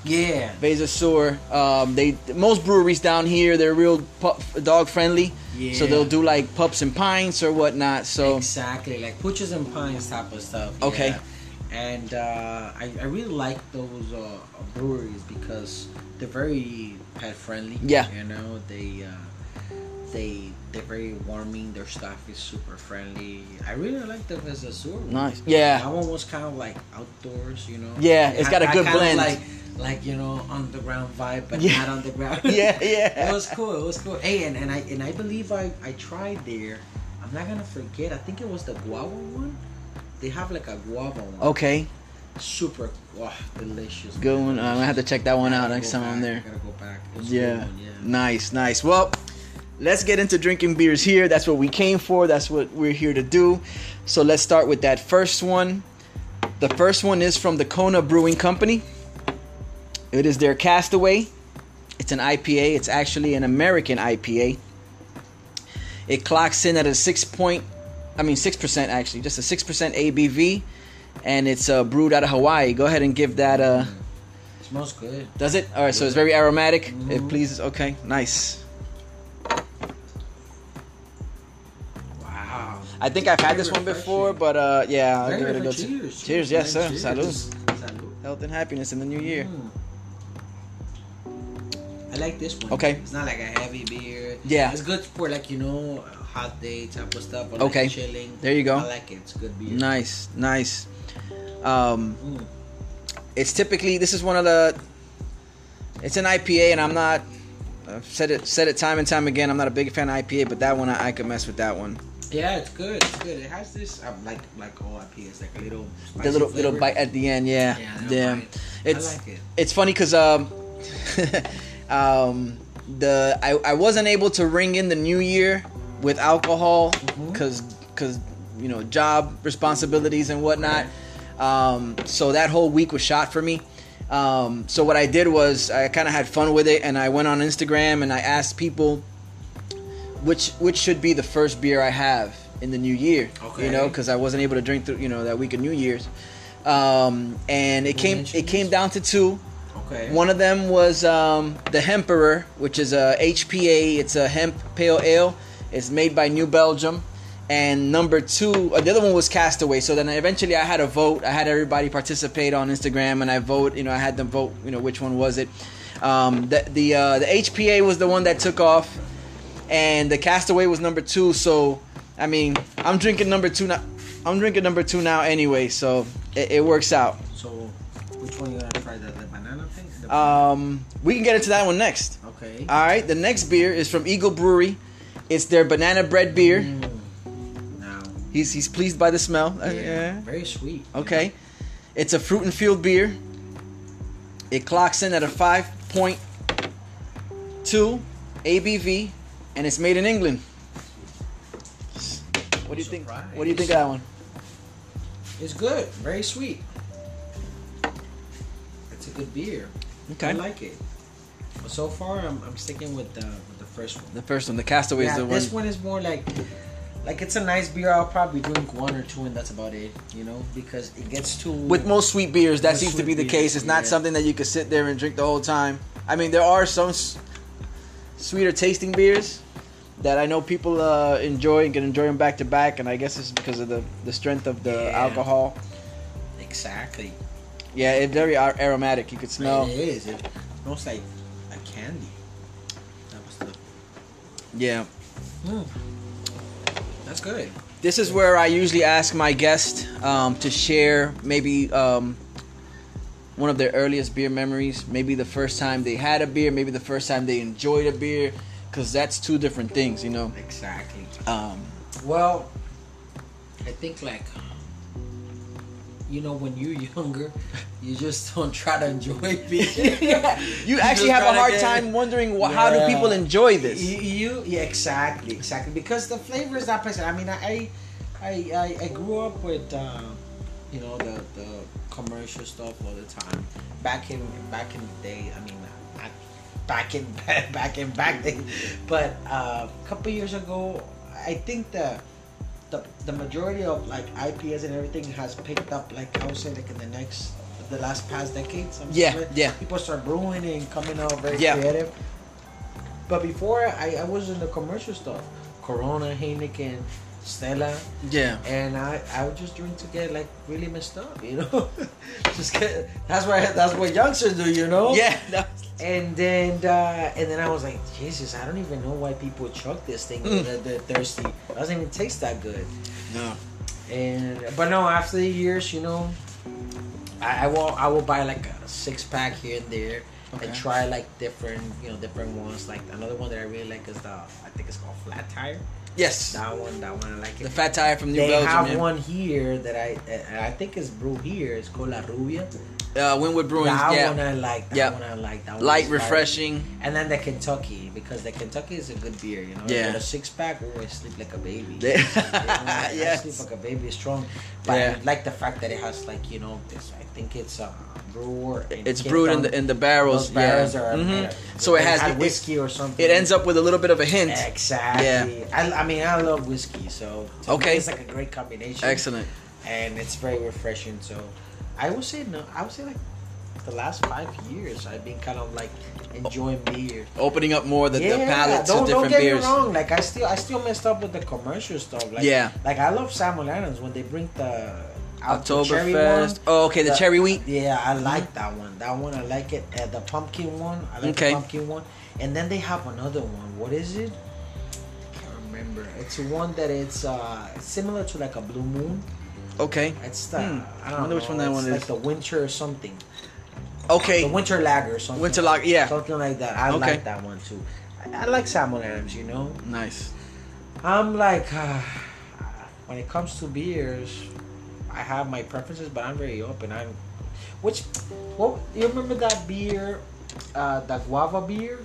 yeah. Veza Sur. Um, they most breweries down here they're real pup, dog friendly. So they'll do like pups and pints or whatnot. So exactly like pooches and pines type of stuff. Okay. yeah. And uh, I, I really like those uh, breweries because they're very pet friendly. Yeah. You know they uh, they they're very warming. Their staff is super friendly. I really like the Veza Sur. one. nice. Yeah. That one was kind of like outdoors, you know. Yeah, It it's had got a good blend. Like, like you know, underground vibe, but Yeah. not underground. Yeah, yeah. it was cool. It was cool. Hey, and, and I and I believe I I tried there. I'm not gonna forget. I think it was the guava one. They have like a guava one. Okay. Super, wow, delicious. Good one. I'm gonna have to check that one out next time I'm there. Gotta go back. It was a Yeah. yeah. Nice, nice. Well, let's get into drinking beers here. That's what we came for. That's what we're here to do. So let's start with that first one. The first one is from the Kona Brewing Company. It is their Castaway. It's an IPA. It's actually an American IPA. It clocks in at a six point, I mean six percent actually, just a six percent ABV, and it's uh, brewed out of Hawaii. Go ahead and give that a. smells good. Does it? All right, so it's very aromatic. It pleases. Okay, nice. Wow. I think I've had this one before, but uh, yeah, I'll Very give it a go. Cheers. Cheers, yes, sir. Salud. Salud. Health and happiness in the new year. Mm. I like this one. Okay. It's not like a heavy beer. Yeah. It's good for like you know hot day type of stuff. Or Okay. Like chilling. There you go. I like it. It's good beer. Nice, nice. Um, Mm. it's typically this is one of the. It's an IPA, and I'm not. I've said it said it time and time again. I'm not a big fan of IPA, but that one I, I could mess with that one. Yeah, it's good. It's good. It has this um, like like all IPAs, like a little The little little flavor. bite at the end, yeah, Yeah, yeah. It's I like it. it's funny because um, um, the I, I wasn't able to ring in the new year with alcohol Mm-hmm. because because you know job responsibilities and whatnot. Um, so that whole week was shot for me. Um, so what I did was I kind of had fun with it, and I went on Instagram and I asked people which which should be the first beer I have in the new year. Okay. You know, because I wasn't able to drink through you know that week of New Year's. Um, and it came it came down to two. Okay. One of them was um, the Hemperor, which is a HPA. It's a hemp pale ale. It's made by New Belgium. And number two, uh, the other one was Castaway. So then eventually I had a vote. I had everybody participate on Instagram, and I vote. You know, I had them vote. You know, which one was it? Um, the the uh, the HPA was the one that took off, and the Castaway was number two. So I mean, I'm drinking number two now. I'm drinking number two now anyway, so it, it works out. So, which one you Um, we can get into that one next. okay. All right, the next beer is from Eagle Brewery. It's their banana bread beer. Mm. now, He's he's pleased by the smell. Uh, yeah. very sweet. Okay. It's a fruit and field beer. It clocks in at a 5.2 ABV and it's made in England. What do you think? Surprise. What do you think of that one? It's good. Very sweet. It's a good beer. Okay. I like it. So far, I'm, I'm sticking with the with the first one. The first one, the Castaway is Yeah, the this one. one is more like like it's a nice beer. I'll probably drink one or two, and that's about it. You know, because it gets too With most sweet beers, that seems to be the beers, case. It's not yeah. something that you could sit there and drink the whole time. I mean, there are some s- sweeter tasting beers that I know people uh, enjoy and can enjoy them back to back, and I guess it's because of the, the strength of the Yeah. alcohol. exactly. Yeah, it's very ar- aromatic. You could smell. It. It is. It smells like a candy. That was the. Yeah. Mm. That's good. This is where I usually ask my guest um, to share maybe um, one of their earliest beer memories. Maybe the first time they had a beer, maybe the first time they enjoyed a beer, because that's two different things, you know. Exactly. Um, Well, I think like you know when you're younger, you just don't try to enjoy beer. you actually have a hard time wondering wh- how do people enjoy this. You, you yeah, exactly, exactly. Because the flavor is not present. I mean, I, I, I, I grew up with, uh, you know, the the commercial stuff all the time. Back in back in the day, I mean, not back in back in back day, but uh, a couple years ago, I think the. The, the majority of like IPAs and everything has picked up like I would say like in the next the last past decades. Yeah, yeah. People start brewing and coming out very Yeah. creative. But before I, I was in the commercial stuff, Corona, Heineken, Stella, Yeah. and I, I would just drink to get like really messed up, you know. just get that's what that's what youngsters do, you know. Yeah. And then uh, and then I was like, Jesus, I don't even know why people chuck this thing. Mm. They're, they're thirsty. It doesn't even taste that good. No. And but no, after the years, you know, I, I will I will buy like a six pack here and there Okay. and try like different you know different ones. Like another one that I really like is the I think it's called Flat Tire. Yes. That one, that one I like it. The fat tire from New they Belgium. They have yeah. one here that I uh, I think is brewed here. It's called La Rubia. Uh, Wynwood Brewing. that yeah. one I like. That Yeah. one I like. That one Light, refreshing. And then the Kentucky because the Kentucky is a good beer. You know. Yeah. A six pack, oh, I sleep like a baby. Yeah. I Yes. sleep like a baby. It's strong. But Yeah. I like the fact that it has like you know this. I think it's uh, brewer. It's Cape brewed in the in the barrels. Those barrels yeah. are Mhm. made So it has it- whiskey or something. It ends up with a little bit of a hint. Exactly. I, I mean, I love whiskey, so Okay. it's like a great combination. Excellent. and it's very refreshing. So, I would say no. I would say like the last five years, I've been kind of like enjoying beer. Opening up more the, the palette to don't, different don't get beers. me wrong. Like I still, I still messed up with the commercial stuff. Like, Yeah. Like I love Samuel Adams when they bring the Oktoberfest. Oh, okay, the, cherry wheat. Yeah, I like that one. That one, I like it. Uh, the pumpkin one, I like Okay. the pumpkin one. And then they have another one. What is it? I remember. It's one that it's uh similar to like a blue moon. Okay. It's the Hmm. I don't wonder know. which one that it's one like is. the winter or something. Okay. The winter lager or something. Winter lager, yeah. Something like that. I Okay. like that one too. I, I like Samuel Adams. You know. Nice. I'm like, uh, when it comes to beers, I have my preferences, but I'm very open. I'm, which, what you remember that beer, uh, the guava beer?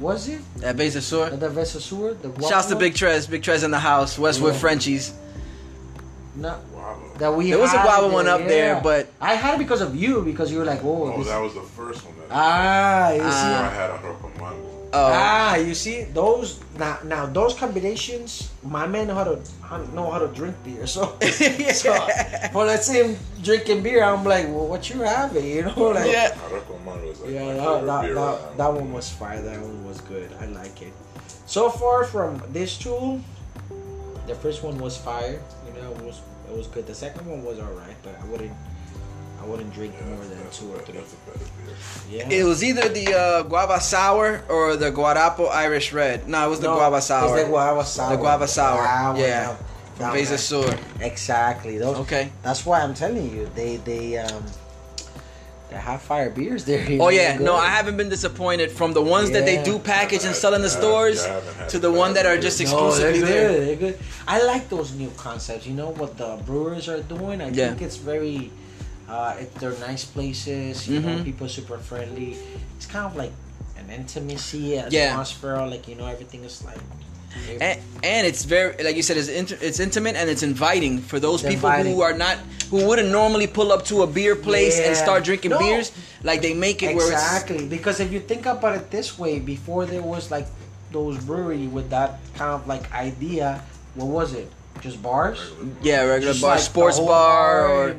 Was it At Base of the Sword. the Veza Sur? The Shouts to? Big Trez. Big Trez in the house. Westwood Yeah. Frenchies. No, that we. There was a had guava one up there, but- I had it because of you because you were like, oh, Oh, this- that was the first one. That ah, you see, I had a Roca Mango. Oh. Ah, you see those now. Now those combinations, my man know how to how- know how to drink beer. So, so well, let's say him drinking beer. I'm like, well, what you having? You know, like Yeah. A Roca Mango is like yeah, that, that, that, that one was fire. That one was good. I like it. So far from this two, the first one was fire. You know, it was it was good. The second one was alright, but I wouldn't I wouldn't drink Yeah, more than two or three. That's a better beer. Yeah. It was either the uh, guava sour or the guarapo Irish red. No, it was the No, guava it's sour. the guava sour. The guava sour, That yeah. that- From that Base of Exactly. Those. Okay. That's why I'm telling you, they they um they have fire beers there. Oh know, yeah, they're no. I haven't been disappointed from the ones that they do package and sell in the yeah, stores yeah, I haven't had to the bad one that are just No, No, they're exclusively good. there. They're good. I like those new concepts. You know what the brewers are doing? I Yeah. think it's very. Uh, it, they're nice places. You know, Mhm. people super friendly. It's kind of like an intimacy Yeah. atmosphere. Like you know, everything is like. And, and it's very, like you said, it's, int- it's intimate and it's inviting for those It's people inviting. who are not, who wouldn't normally pull up to a beer place and start drinking No. beers. Like they make it where Exactly, because if you think about it this way, before there was like those brewery with that kind of like idea, what was it? Just bars? yeah, regular Just bar, like sports whole bar, or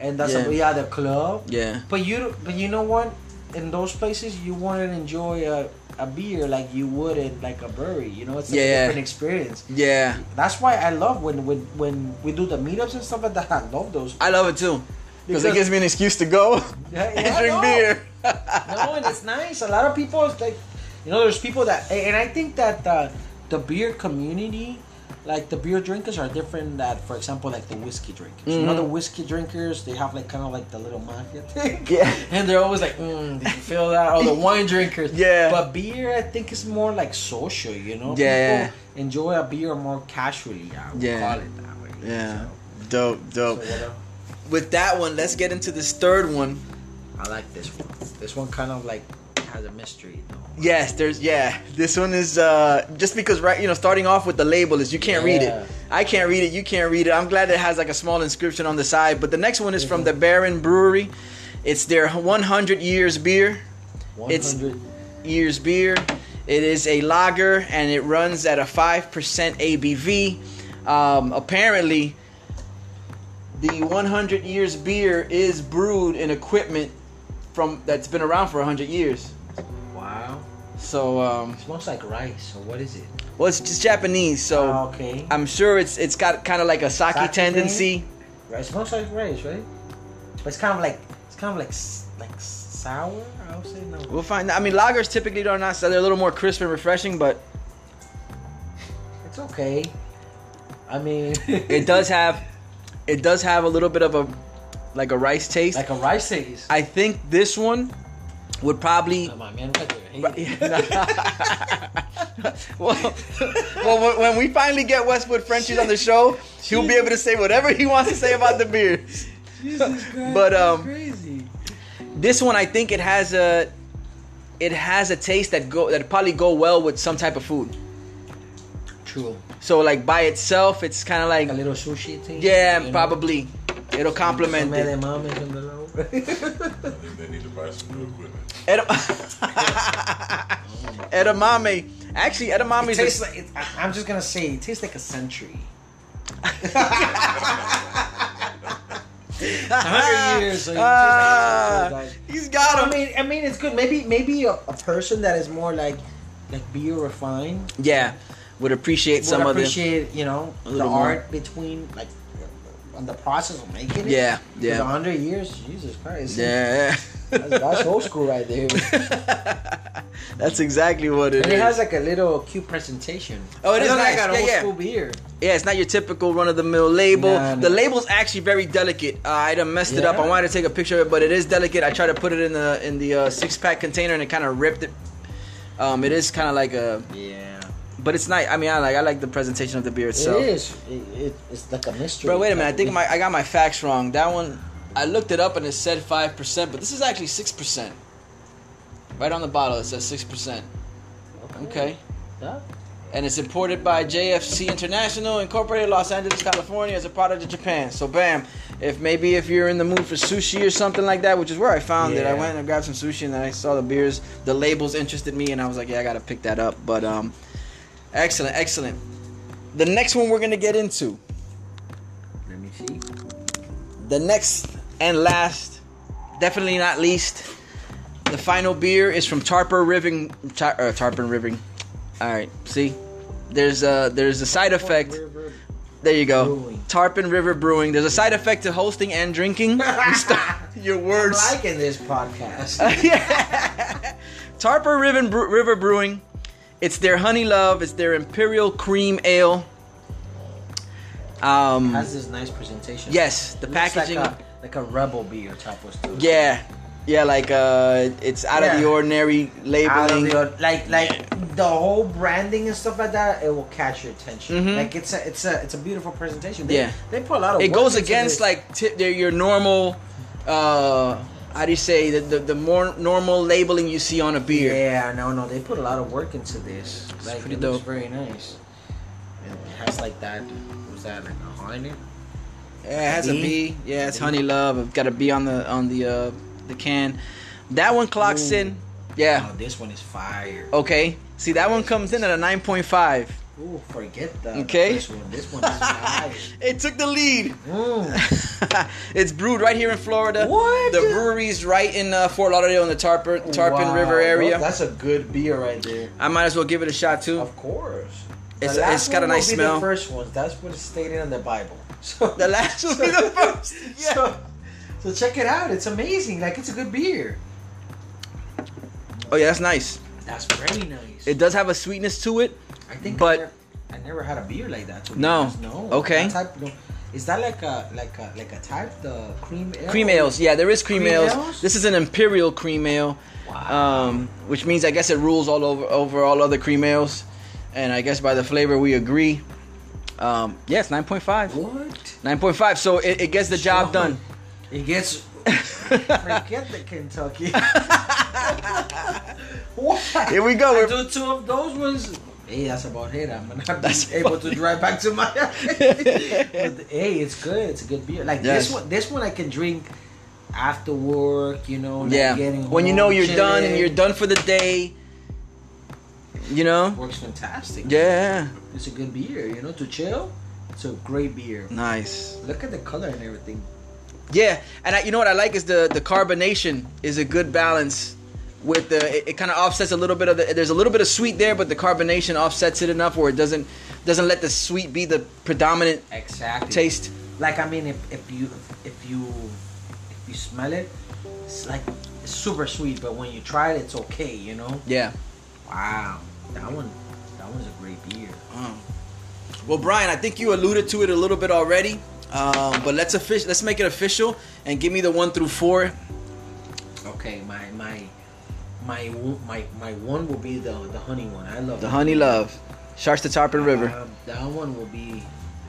and, that's Yeah. a, yeah the club. yeah, But you but you know what? In those places, you want to enjoy a, a beer like you would in like a brewery. You know, it's a Yeah. different experience. yeah. That's why I love when when when we do the meetups and stuff like that. I love those. I love it too because it gives me an excuse to go Yeah, and drink no. beer. no, and it's nice. A lot of people like, you know, there's people that, and I think that the the beer community, like the beer drinkers, are different. That, for example, like the whiskey drinkers. You know, the whiskey drinkers, they have like kind of like the little mafia thing. Yeah. and they're always like, mm, did you feel that? Or the wine drinkers. Yeah. But beer, I think, is more like social. You know, Yeah. People enjoy a beer more casually. I would Yeah. call it that way. Yeah, So, dope, dope. else? With that one, let's get into this third one. I like this one. This one kind of like has a mystery. Though. Yes, there's yeah. This one is uh just because right, you know, starting off with the label is you can't read it. I can't read it. You can't read it. I'm glad it has like a small inscription on the side. But the next one is from the Baron Brewery. It's their 100 years beer. It's- 100 Years beer. It is a lager and it runs at a five percent ABV. Um, apparently, the 100 years beer is brewed in equipment from that's been around for 100 years. So, um, It smells like rice. So what is it? well, it's just Japanese, so Ah, okay. I'm sure it's it's got kind of like a sake, Sake tendency. rice smells like rice, right? But it's kind of like it's kind of like like sour. I would say no. We'll find. I mean, lagers typically are not. So they're a little more crisp and refreshing, but It's okay. I mean, it does have it does have a little bit of a like a rice taste. like a rice taste. I think this one would probably. Come on, man. Look it. well, well, when- when we finally get Westwood Frenchies on the show, he'll be able to say whatever he wants to say about the beer. Jesus Christ, But, that's um, crazy. This one, I think it has a it has a taste that go that probably go well with some type of food. True. So like by itself, it's kind of like Like a little sushi taste. yeah, you know? probably it'll complement Some it. Edamame from the low. I think they need to buy some new equipment. Ed- edamame. Actually, edamame It is tastes a, like. It, I, I'm just gonna say, it tastes like a century. hundred years. So ah, it tastes like a century. he's got I mean, I mean, it's good. Maybe, maybe a, a person that is more like, like beer refined Yeah, would appreciate would some of the appreciate, you know, the little more. art between like, on the process of making it. yeah, A yeah, hundred years, Jesus Christ. yeah. That's, that's old school right there. That's exactly what it And is. it has like a little cute presentation. Oh, it is nice. like an Yeah, old yeah. school beer. yeah, it's not your typical run of the mill label. Nah, The nah. label's actually very delicate. Uh, I done messed it up. I wanted to take a picture of it, but it is delicate. I tried to put it in the in the uh, six pack container and it kind of ripped it. Um, it is kind of like a, Yeah. But it's nice. I mean, I like I like the presentation of the beer itself. It is. It, it, it's like a mystery. Bro, wait a minute. I think my I got my facts wrong. That one, I looked it up and it said five percent, but this is actually six percent. Right on the bottle, it says six percent. beer. Okay. Yeah. And it's imported by JFC International, Incorporated, Los Angeles, California, as a product of Japan. So, bam. If maybe if you're in the mood for sushi or something like that, which is where I found it, I went and grabbed some sushi and then I saw the beers, the labels interested me, and I was like, yeah, I gotta pick that up. But um, excellent, excellent. The next one we're gonna get into, Let me see. the next and last, definitely not least, the final beer is from Tarper Riving, Tar, uh, Riving. All right, see, there's a there's a side effect. There you go. Brewing. Tarpon River Brewing. There's a side effect to hosting and drinking. Your I'm words. liking this podcast. Tarpon River, Bre- River Brewing. It's their honey love. It's their imperial cream ale. Um. has this nice presentation. Yes, the packaging. Like a, like a rebel beer type of stuff. Yeah, yeah. Like uh, it's out of the Yeah. ordinary Out of labeling. the, like like the whole branding and stuff like that, it will catch your attention. Mhm. Like it's a it's a it's a beautiful presentation. They, Yeah. they put a lot of. it goes against like t- their- your normal. Uh, how do you say the, the the more normal labeling you see on a beer? Yeah, no, no, they put a lot of work into this. Like pretty it dope. very nice. And it has like that. Was that? Like a honey. Yeah, it has a Bee? B. Yeah, it's honey love. I've got a B on the on the uh the can. That one clocks Ooh. in. Yeah. Oh, this one is fire. Okay. See, that one comes in at a 9.5. Ooh, forget that. Okay. This one, this one is. It took the lead. Mm. it's brewed right here in Florida. What? The brewery's right in uh, Fort Lauderdale in the Tarpon Tarpon Wow, River area. look, That's a good beer right there. I might as well give it a shot too. Of course. It's- it's got a one nice smell. The first ones. That's what is stated in the Bible. So The last will be the first. Yeah. So, so check it out. It's amazing. Like it's a good beer. Oh yeah, that's nice. That's very nice. It does have a sweetness to it. I think, but- I, never, I never had a beer like that. No. honest. no. Okay. Type, no. Is that like a like a like a type the cream ale? Cream ales. Yeah, there is cream, Cream ales. ales? This is an imperial cream ale. Wow. um, which means I guess it rules all over over all other cream ales, and I guess by the flavor we agree. Um, yes, nine point five. what? Nine point five. So it, it gets the job Sure. done. It gets. Forget the Kentucky. what? Here we go. I do two of those ones. Hey, that's about it. I'm gonna That's able to drive back to my. but hey, it's good. It's a good beer. Like Yes. this one. This one I can drink after work. You know. Like yeah. Getting When you know you're done and you're done for the day. You know. Works fantastic. Yeah. It's a good beer. You know, to chill. It's a great beer. Nice. Look at the color and everything. Yeah, and I, you know what I like is the the carbonation is a good balance with the it, it kind of offsets a little bit of the there's a little bit of sweet there, but the carbonation offsets it enough where it doesn't doesn't let the sweet be the predominant Exactly. taste. Like I mean, if, if you if you if you smell it, it's like it's super sweet. But when you try it, it's okay. You know. Yeah. Wow, that one that one's a great beer. Well, Brian, I think you alluded to it a little bit already, um, but let's offic- let's make it official and give me the one through four. Okay, my my my my my one will be the the honey one. I love The Honey Love, Sharks to Tarpon River. Um, that one will be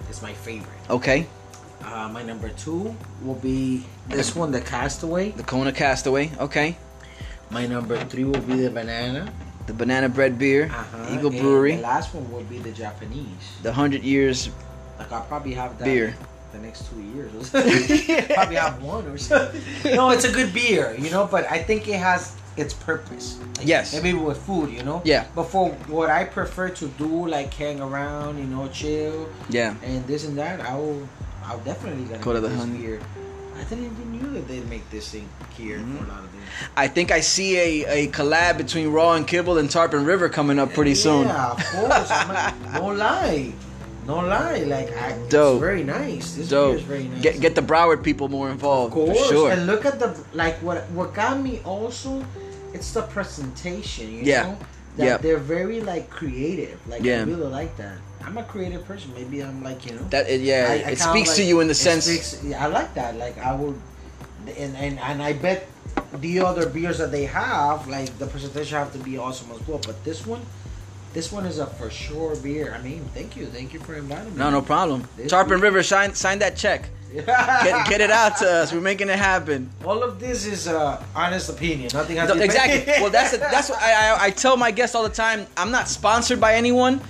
is my favorite. Okay, Uh, my number two will be this one, the Castaway. the Kona Castaway. Okay, My number three will be the banana. the Banana Bread Beer, Uh-huh. Eagle and Brewery, The last one will be the Japanese. the Hundred Years Like I'll probably have that Beer. the next two years. probably have one or something. No, it's a good beer, you know, but I think it has its purpose. Like, Yes. Maybe with food, you know. Yeah. But for what I prefer to do, like hang around, you know, chill Yeah. and this and that, I will. I'll definitely gonna Go to get the honey. beer. I didn't even knew that they'd make this thing here Mm-hmm. for a lot of things. I think I see a, a collab between Raw and Kibble and Tarpon River coming up pretty soon. Yeah, of course. I'm not, no lie. No lie, like I, Dope. it's very nice. This Dope. is very nice. Get get the Broward people more involved. Of course. For sure. And look at the like what what got me also, it's the presentation. You Yeah. know, that Yep. they're very like creative. Like Yeah. I really like that. I'm a creative person. Maybe I'm like you know. That it, yeah, I- I it speaks to you in the sense. speaks- yeah, I like that. Like I would, and and and I bet the other beers that they have, like the presentation have to be awesome as well. But this one, this one is a for sure beer. I mean, thank you, thank you for inviting me. no, no problem. This Tarpon beer- River, sign sign that check. Get, get it out to us. We're making it happen. All of this is uh, honest opinion. Nothing has No, exactly. Well, that's that's what I, I I tell my guests all the time. I'm not sponsored by anyone,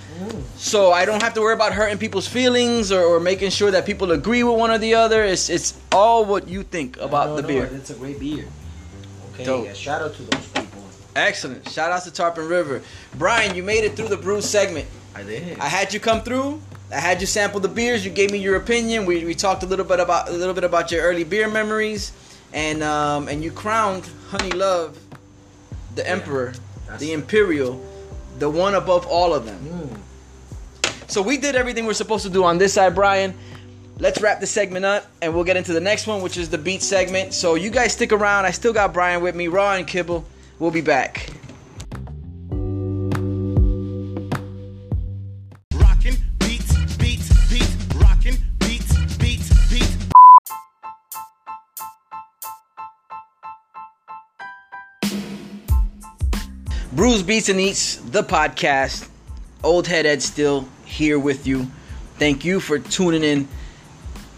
so I don't have to worry about hurting people's feelings or, or making sure that people agree with one or the other. It's it's all what you think about No, the no, beer. It's a great beer. Okay, Dope. yeah, shout out to those people. Excellent. Shout out to Tarpon River. Brian, you made it through the brew segment. I did. I had you come through. I had you sample the beers. You gave me your opinion. We, we talked a little bit about a little bit about your early beer memories, and um, and you crowned Honey Love the Emperor, the. Imperial, the one above all of them. Mm. So we did everything we're supposed to do on this side, Brian. Let's wrap this segment up, and we'll get into the next one, which is the beat segment. So you guys stick around. I still got Brian with me, Raw and Kibble. We'll be back. Brews Beats and Eats, the podcast. Old Head Ed still here with you. Thank you for tuning in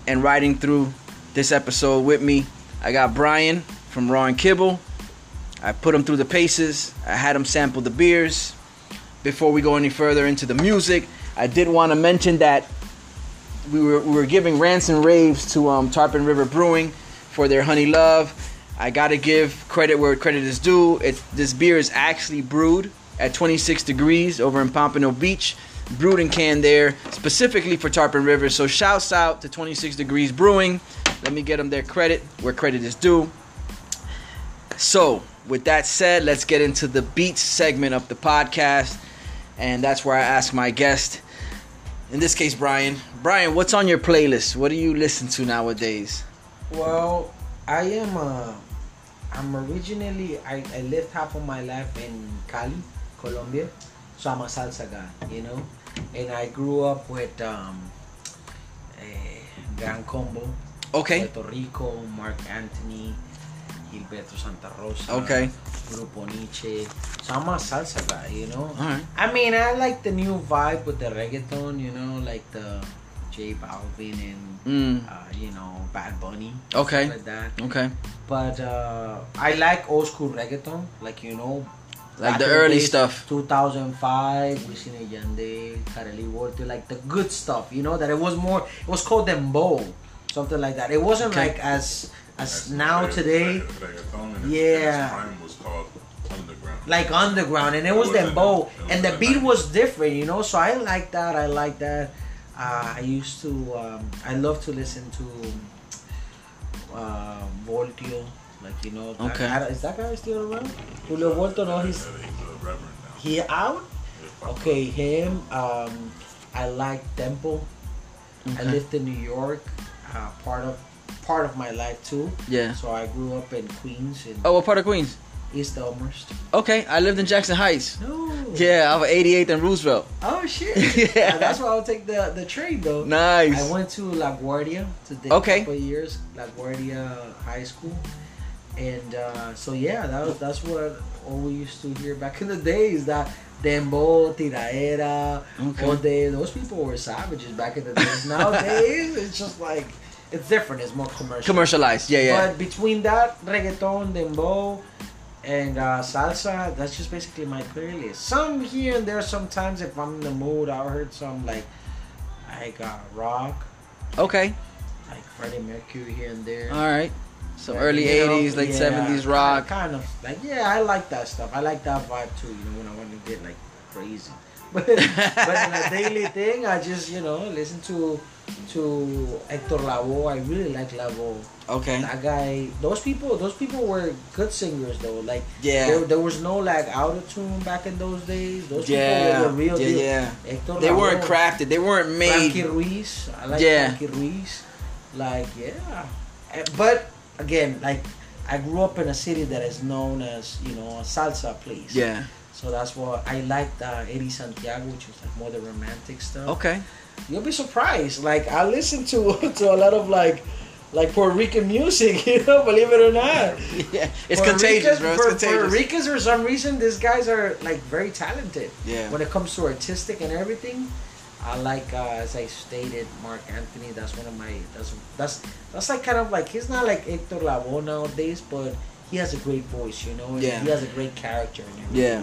and riding through this episode with me. I got Brian from Raw and Kibble. I put him through the paces. I had him sample the beers. Before we go any further into the music, I did want to mention that we were, we were giving rants and raves to um, Tarpon River Brewing for their Honey Love. I gotta give credit where credit is due. This beer is actually brewed at 26 degrees over in Pompano Beach, brewed and canned there specifically for Tarpon River. So shouts out to 26 Degrees Brewing. Let me get them their credit where credit is due. So with that said, let's get into the beats segment of the podcast, and that's where I ask my guest. In this case, Brian. Brian, what's on your playlist? What do you listen to nowadays? Well, I am. Uh, I'm originally. I, I lived half of my life in Cali, Colombia, so I'm a salsa guy, you know. And I grew up with um, eh, Gran Combo, Okay. Puerto Rico, Marc Anthony, Gilberto Santa Rosa, Okay. Grupo Niche. So I'm a salsa guy, you know. Alright. I mean, I like the new vibe with the reggaeton, you know, like the J Balvin and Mm. uh, you know Bad Bunny, Okay. like that. Okay. But uh, I like old school reggaeton, like you know, Like the early days, stuff. 2005, Wisin y Yandel, Kareli Walter, like the good stuff. You know that it was more. It was called dembow, something like that. It wasn't Okay. like as as That's now regga- today. reggaeton Yeah. in its prime was called underground. like underground and it It was wasn't- dembow and the beat like- was different you know so i like that i like that uh, i used to um, i love to listen to uh, voltio like you know that- Okay. I- is that guy still around julio voltio no he's He's a reverend now. he out okay him um, i like tempo i lived in new york uh, part of part of my life too Yeah. so i grew up in queens in Oh, what part of Queens? East elmhurst Okay, I lived in Jackson Heights. no Yeah, I was 88th and Roosevelt. Oh shit! Yeah. Uh, that's why I would take the the train though. Nice. I went to La Guardia to the Okay. couple of years, La Guardia High School, and uh, so yeah, that was that's what all we used to hear back in the days. That dembow, tiraera, Okay. day. Those people were savages back in the days. Nowadays, it's just like it's different. It's more commercial. Commercialized. Yeah, yeah. But between that reggaeton, dembow, and uh, salsa, that's just basically my playlist. Some here and there, sometimes if I'm in the mood, I'll heard some like like uh, rock, Okay. like Freddie Mercury here and there. All right. Some Yeah, early you know, 80s, late yeah, 70s rock. Kind of like yeah, I like that stuff. I like that vibe too. You know, when I want to get like crazy. But, but in a daily thing, I just you know listen to to Hector Lavoe. I really like Lavoe. Okay. That guy, those people, those people were good singers though. Like Yeah. there, there was no like auto tune back in those days. Those Yeah. people were real Yeah, deal. yeah. Hector They weren't crafted. They weren't made. Frankie Ruiz. I like Yeah. Frankie Ruiz. Like yeah, Eh, but again, like I grew up in a city that is known as you know a salsa place. Yeah. So that's why I liked uh, Eddie Santiago, which was like more the romantic stuff. Okay. You'll be surprised. Like I listen to to a lot of like like Puerto Rican music, you know, believe it or not. Yeah. It's Puerto contagious, Ricans- bro. It's for, contagious. Puerto Ricans, for some reason, these guys are like very talented. Yeah. When it comes to artistic and everything, I like, uh, as I stated, Marc Anthony. That's one of my. That's that's that's like kind of like he's not like Hector Lavoe nowadays, but he has a great voice, you know. And Yeah. He has a great character. Yeah.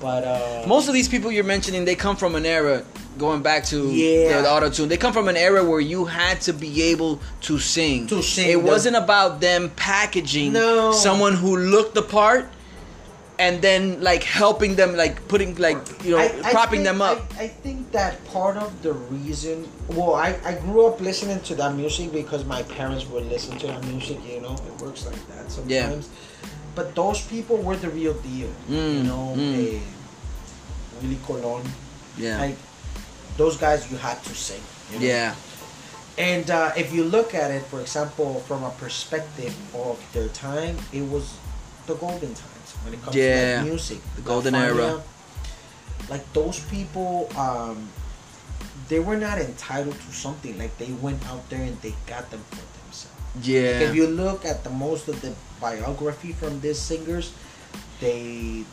But uh, Most of these people you're mentioning, they come from an era going back to Yeah. the, auto tune. They come from an era where you had to be able to sing. To sing, It the- wasn't about them packaging No. someone who looked the part and then like helping them, like putting like you know I- I propping think- them up. I, I think that part of the reason, well, I, I grew up listening to that music because my parents would listen to that music. You know, it works like that sometimes. yeah. But those people were the real deal. you Mm, know, mm. eh, Willie Colon, yeah. like those guys, you had to sing. you know? yeah. And uh, if you look at it, for example, from a perspective of their time, it was the golden times when it comes to Yeah, like music. the golden era. Like those people, um, they were not entitled to something. Like they went out there and they got them for themselves. Yeah. If you look at the most of the biography from these singers, they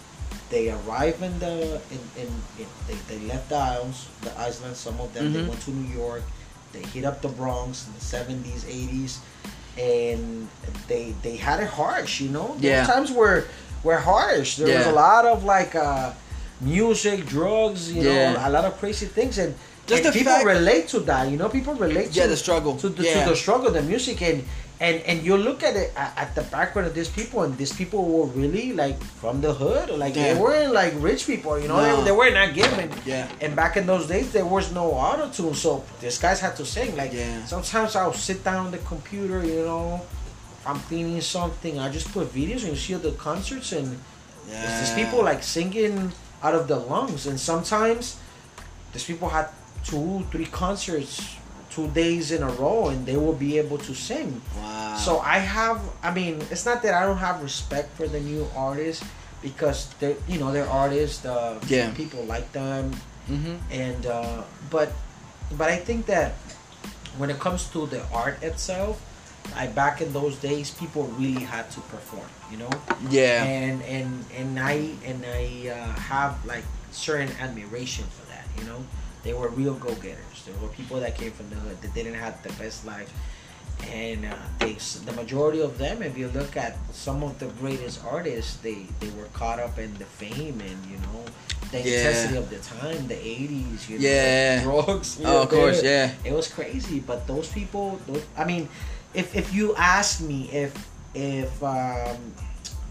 they arrive in the in, in, in they, they left the islands the island some of them they Mhm. went to New York they hit up the Bronx in the 70s 80s and they they had it harsh you know Yeah. times were were harsh there was a lot of like uh music drugs you Yeah. know a lot of crazy things and Just and people fact- relate to that you know people relate Yeah, to the struggle. to the, Yeah. to the struggle, the music, and and and you look at it at, at the background of these people, and these people were really like from the hood, like Yeah. they weren't like rich people, you know, No. they, they were not given. Yeah. And back in those days, there was no auto tune, so these guys had to sing. Like Yeah. sometimes I'll sit down on the computer, you know, I'm cleaning something, I just put videos and you see the concerts and. There's these people like singing out of the lungs, and sometimes these people had two, three concerts, two days in a row, and they will be able to sing. Wow. So I have, I mean, it's not that I don't have respect for the new artists because they're, you know, they're artists. Uh, Yeah. People like them, hmm and uh, but, but I think that when it comes to the art itself, I back in those days, people really had to perform. You know Yeah. and and and I and I uh, have like certain admiration for that. You know, they were real go getters. There were people that came from the hood that didn't have the best life, and uh, they the majority of them, if you look at some of the greatest artists, they they were caught up in the fame and you know. The Yeah. intensity of the time, the '80s, you know, Yeah. drugs. you Oh, know, of course, yeah. It was crazy, but those people, those, I mean, if if you ask me if if um,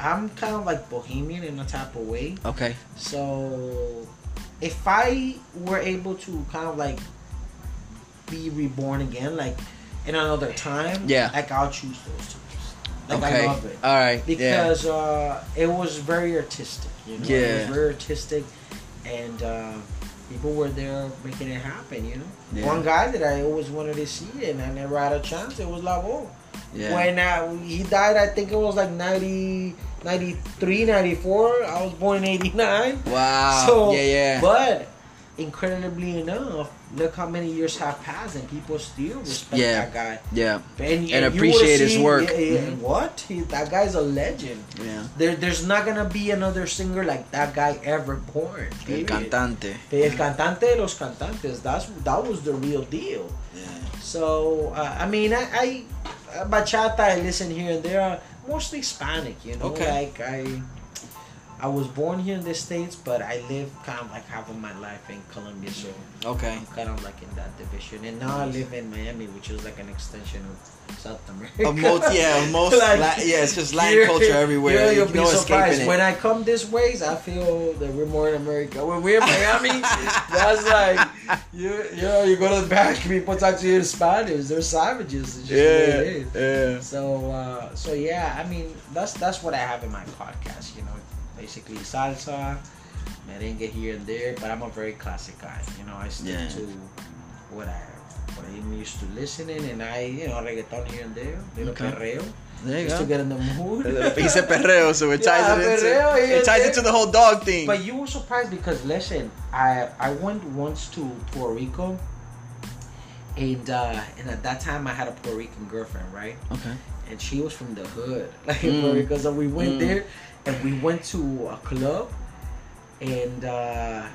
I'm kind of like bohemian in a type of way. Okay. So if I were able to kind of like be reborn again, like in another time, Yeah. like I'll choose those two. Like okay. I love it All right. yeah. because uh, it was very artistic. You know, it Yeah. was very artistic, and uh, people were there making it happen. You know, Yeah. one guy that I always wanted to see and I never had a chance. It was Lavoe. Yeah. When uh, he died, I think it was like 90, 93, 94. I was born in 89. Wow. So, yeah, yeah. But incredibly enough, look how many years have passed and people still respect Yeah. that guy. yeah. And, And you appreciate would've his seen- work. yeah, yeah, Mhm. What? He, that guy's a legend. Yeah. There, there's not gonna be another singer like that guy ever born. El cantante. El cantante de los cantantes. That's that was the real deal. Yeah. So uh, I mean, I, I uh, bachata I listen here and there, are mostly Hispanic. You know, Okay. like I, I was born here in the states, but I live kind of like half of my life in Colombia, so Okay. I'm kind of like in that division. And now I live in Miami, which is like an extension of South America. Of most, yeah, most, Like, La- yeah, it's just Latin culture everywhere. here You you'll be no surprised. When. I come this ways, I feel that we're more in America. When we're in Miami, that's like you, you know, you go to the back, people talk to you in Spanish. They're savages. It's just yeah, yeah. So, uh, so yeah, I mean, that's that's what I have in my podcast. You know, basically salsa, merengue here and there. But I'm a very classic guy. You know, I stick Yeah. to what I what I'm used to listening, and I, you know, reggaeton here and there, little Okay. perreo, There you just to get in the mood. He said perreo, so it ties Yeah, it into perreo, it ties yeah. into the whole dog thing. But you were surprised because listen, I I went once to Puerto Rico, and uh, and at that time I had a Puerto Rican girlfriend, right? okay. And she was from the hood, like Mm. Puerto Rico. So we went Mm. there, and we went to a club, and uh,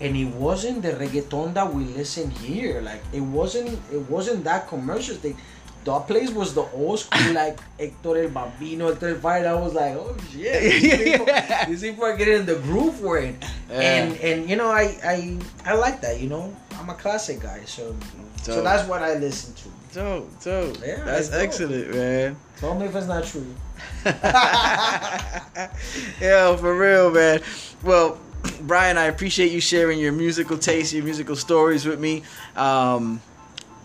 and it wasn't the reggaeton that we listen here. Like it wasn't it wasn't that commercial thing. The place was the old school, like Hector el Bambino, Hector el Father. I was like, oh shit, these people, these people are getting in the groove for it. And and you know, I I I like that. You know, I'm a classic guy, so so Dope. that's what I listen to. Dope, dope. Yeah, That's it's dope. excellent, man. Tell me if it's not true. Yo, for real, man. Well, Brian, I appreciate you sharing your musical taste, your musical stories with me. Um,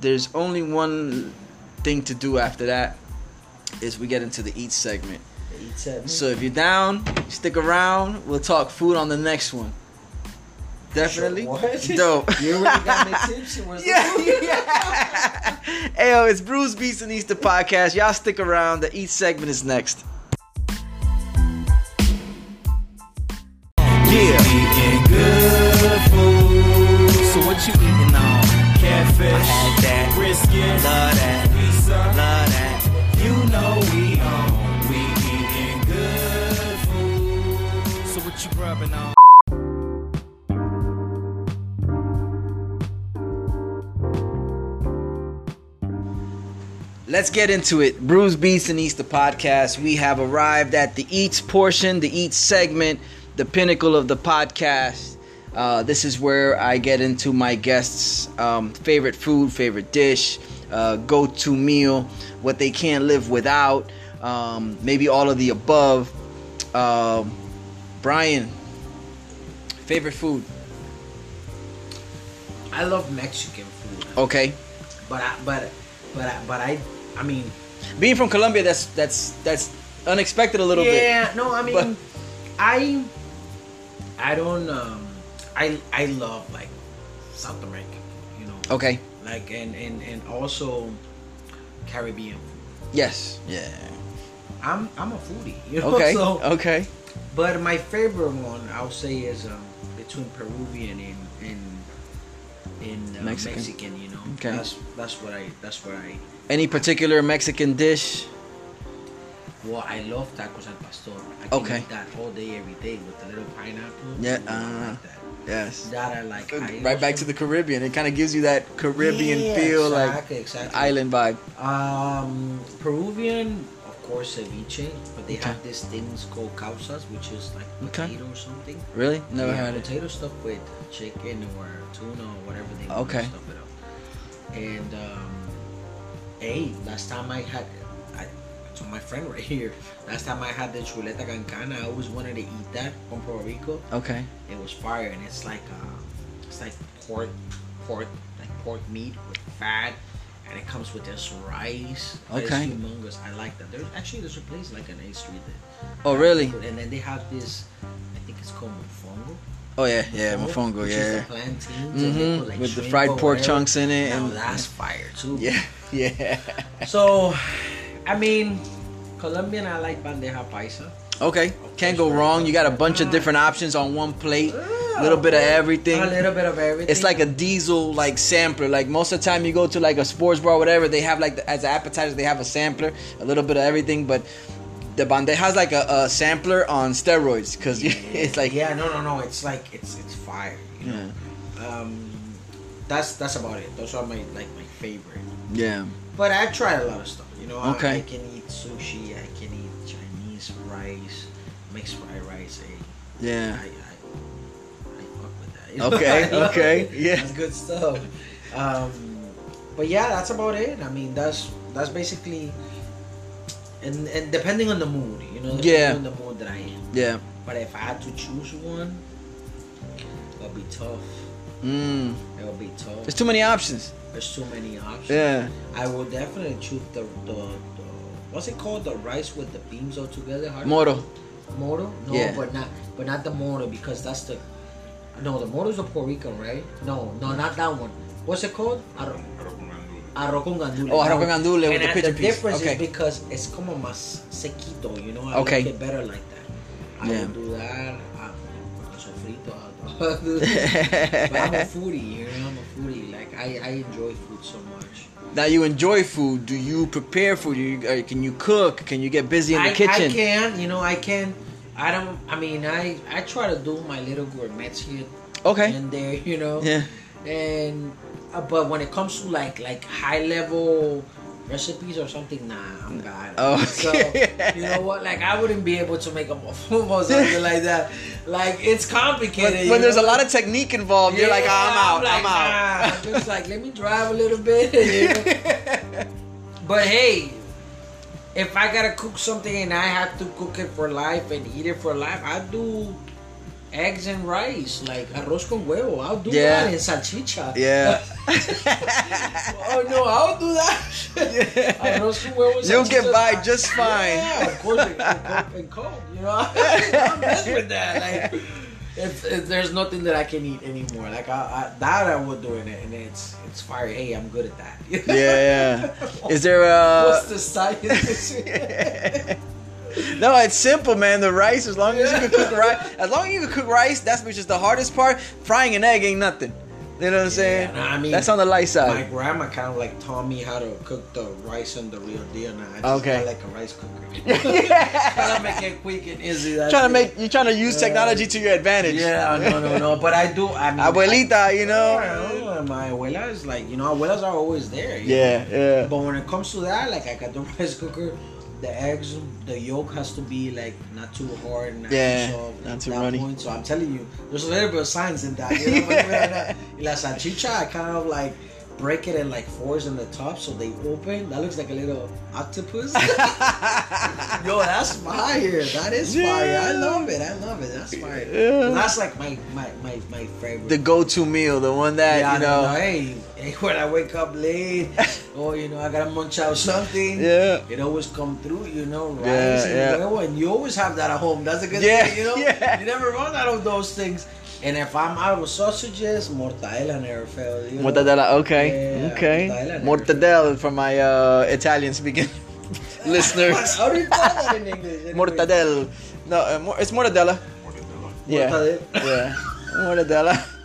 there's only one thing to do after that is we get into the eat segment. Eat segment. So if you're down, stick around. We'll talk food on the next one. Definitely. What? Dope. You already got me tipsy. Where's Yeah, yeah. hey, yo, it's Bruce Beats and Easter podcast. Y'all stick around. The Eat segment is next. Let's get into it. Bruce Beats and Easter podcast. We have arrived at the Eats portion, the Eats segment, the pinnacle of the podcast. Uh, this is where I get into my guests' um, favorite food, favorite dish, uh, go to meal, what they can't live without, um, maybe all of the above. Um, Brian, favorite food? I love Mexican food, Okay. but I, but but I, but I I mean Being from Colombia, that's that's that's unexpected a little bit. yeah no I mean But- I I don't um I I love like South American you know Okay. like and and and also Caribbean food. Yes. Yeah. I'm I'm a foodie you know Okay. so Okay. but my favorite one I'll say is um between Peruvian and and in uh, Mexican. Mexican. you know Okay. that's that's what I that's what I Any particular Mexican dish? Well, I love tacos al pastor. I can Okay. eat that all day, every day with the little pineapple. Yeah, uh, like that. Yes. That I like. I Right back to the Caribbean. It kind of gives you that Caribbean Yeah, feel, exactly, exactly. like island vibe. Um, Peruvian, of course, ceviche, but they Okay. have these things called causas, which is like Okay. potato or something. Really? Never had it. potato stuff with chicken or tuna or whatever they Okay. stuff it up. And um, hey, last time I had, I to my friend right here. Last time I had the chuleta cancana, I always wanted to eat that from Puerto Rico. Okay. It was fire, and it's like uh, it's like pork, pork, like pork meat with fat, and it comes with this rice. Okay. humongous. I like that. There's actually there's a place like an A Street that. Oh, really? And then they have this, it's called mofongo. Oh yeah, yeah, mofongo, Is yeah. the plantains and they Mhm, put, like, with the fried pork chunks in it Now and- that's fire too. Yeah, yeah. So, I mean, Colombian, I like bandeja paisa. Okay, can't go wrong. You got a bunch of different options on one plate. A little bit of everything. A little bit of everything. It's like a diesel like sampler. Like most of the time you go to like a sports bar or whatever, they have like the, as an appetizer they have a sampler, a little bit of everything. But the bandeja's like a, a sampler on steroids because it's like yeah, no, no, no. It's like it's it's fire. You know? Um, that's that's about it. Those are my like my favorite. yeah. But I try a lot of stuff. You know, I- Okay. I, can eat sushi. I can eat Chinese rice, mixed fried rice. eh. Yeah. I, I, I fuck with that. Okay, okay, yeah. That's good stuff. Um, but yeah, that's about it. I mean, that's that's basically, and and depending on the mood, you know, depending Yeah. on the mood that I am. Yeah. But if I had to choose one, it'll be tough. Mm. It'll be tough. There's too many options. There's too many options. Yeah. I will definitely choose the, the the what's it called? The rice with the beans all together. How do Moro. Moro? No, Yeah. but not but not the moro because that's the no the moro's a Puerto Rican, right? No, no, not that one. What's it called? Arro- Arroz con gandule. Oh, arroz con gandule with the picture the piece. difference Okay. is because it's como más sequito, you know. I Okay. like it better like that. I Yeah. do that. I, sofrito. I'll do that. but I'm a foodie, you know. I'm a foodie. Like I, I enjoy food so much. Now you enjoy food. Do you prepare food? You, uh, can you cook? Can you get busy in the I, kitchen? I can, you know, I can. I don't. I mean, I I try to do my little gourmets here Okay. and there, you know. Yeah. And uh, but when it comes to like like high level recipes or something, nah, I'm bad. Oh, So you know what? Like I wouldn't be able to make a muffin or something like that. Like it's complicated. When, when there's a lot of technique involved, you're like, Yeah, "Ah, I'm out. like, I'm out. Nah. I'm just like, let me drive a little bit. you know? but hey, if I gotta cook something and I have to cook it for life and eat it for life, I do eggs and rice, like arroz con huevo. I'll do Yeah. that in salchicha. Yeah. oh no, I'll do that. arroz con huevo. You'll get by just fine. Yeah, of course, and, and Coke, you know. I don't mess with that. Like, if, if there's nothing that I can eat anymore, like I, I that I would do it, and it's it's fire. Hey, I'm good at that. yeah, yeah. Is there a? What's the science? No, it's simple, man. The rice, as long as you can cook rice, as long as you can cook rice, that's which is the hardest part. Frying an egg ain't nothing. You know what I'm saying? nah, I mean, that's on the light side. My grandma kind of like taught me how to cook the rice and the real deal. Now I just Okay. like a rice cooker. trying to make it quick and easy. that's trying to make you trying to use technology to your advantage. Yeah, no, no, no. But I do. I mean, Abuelita, you know. Yeah, my abuela is like, you know, abuelas are always there. Yeah, know? yeah. But when it comes to that, like I got the rice cooker, the eggs, the yolk has to be like not too hard, not Yeah, too soft, not too runny. Point. So I'm telling you, there's a little bit of science in that. You know, yeah. La salchicha, I kind of like break it in like fours in the top so they open. That looks like a little octopus. Yo, that's fire. That is fire. I love it. I love it. That's fire. Yeah. That's like my my my, my favorite. The go-to meal, the one that Yeah, you know. no, no, hey, hey, when I wake up late, or you know, I gotta munch out something. Yeah. It always come through, you know, rice Yeah, and yeah. and you always have that at home. That's a good Yeah, thing, you know. yeah. You never run out of those things. And if I'm out of sausages, mortadella never fails. You know? Mortadella, okay, Yeah, okay. mortadella. Mortadella for my uh, Italian speaking listeners. How do you call that in English? anyway? Mortadella. No, uh, it's mortadella. Yeah, Mortadella. yeah. Mortadella.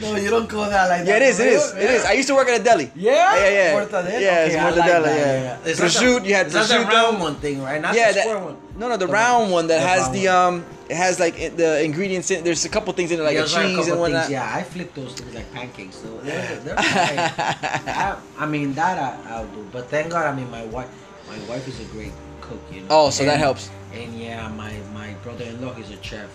No, you don't call that like Yeah, that. it is. It is. Yeah. It is. I used to work at a deli. Yeah, Yeah, yeah. Mortadella. Yeah, it's Okay, I like mortadella, that, yeah. Is that the- Prosciutto, you had is that the round one thing, right? Not yeah, the square one. No, no, the The round one that the has round the one. um, it has like it- the ingredients in. There's a couple things in it, like Yeah, a there's like cheese couple and whatnot. things, Yeah, I flip those things like pancakes. So they're, they're fine. I, I mean that I, I'll do, but thank God. I mean my wife, my wife is a great cook. You know. Oh, so that helps. And yeah, my my brother-in-law is a chef.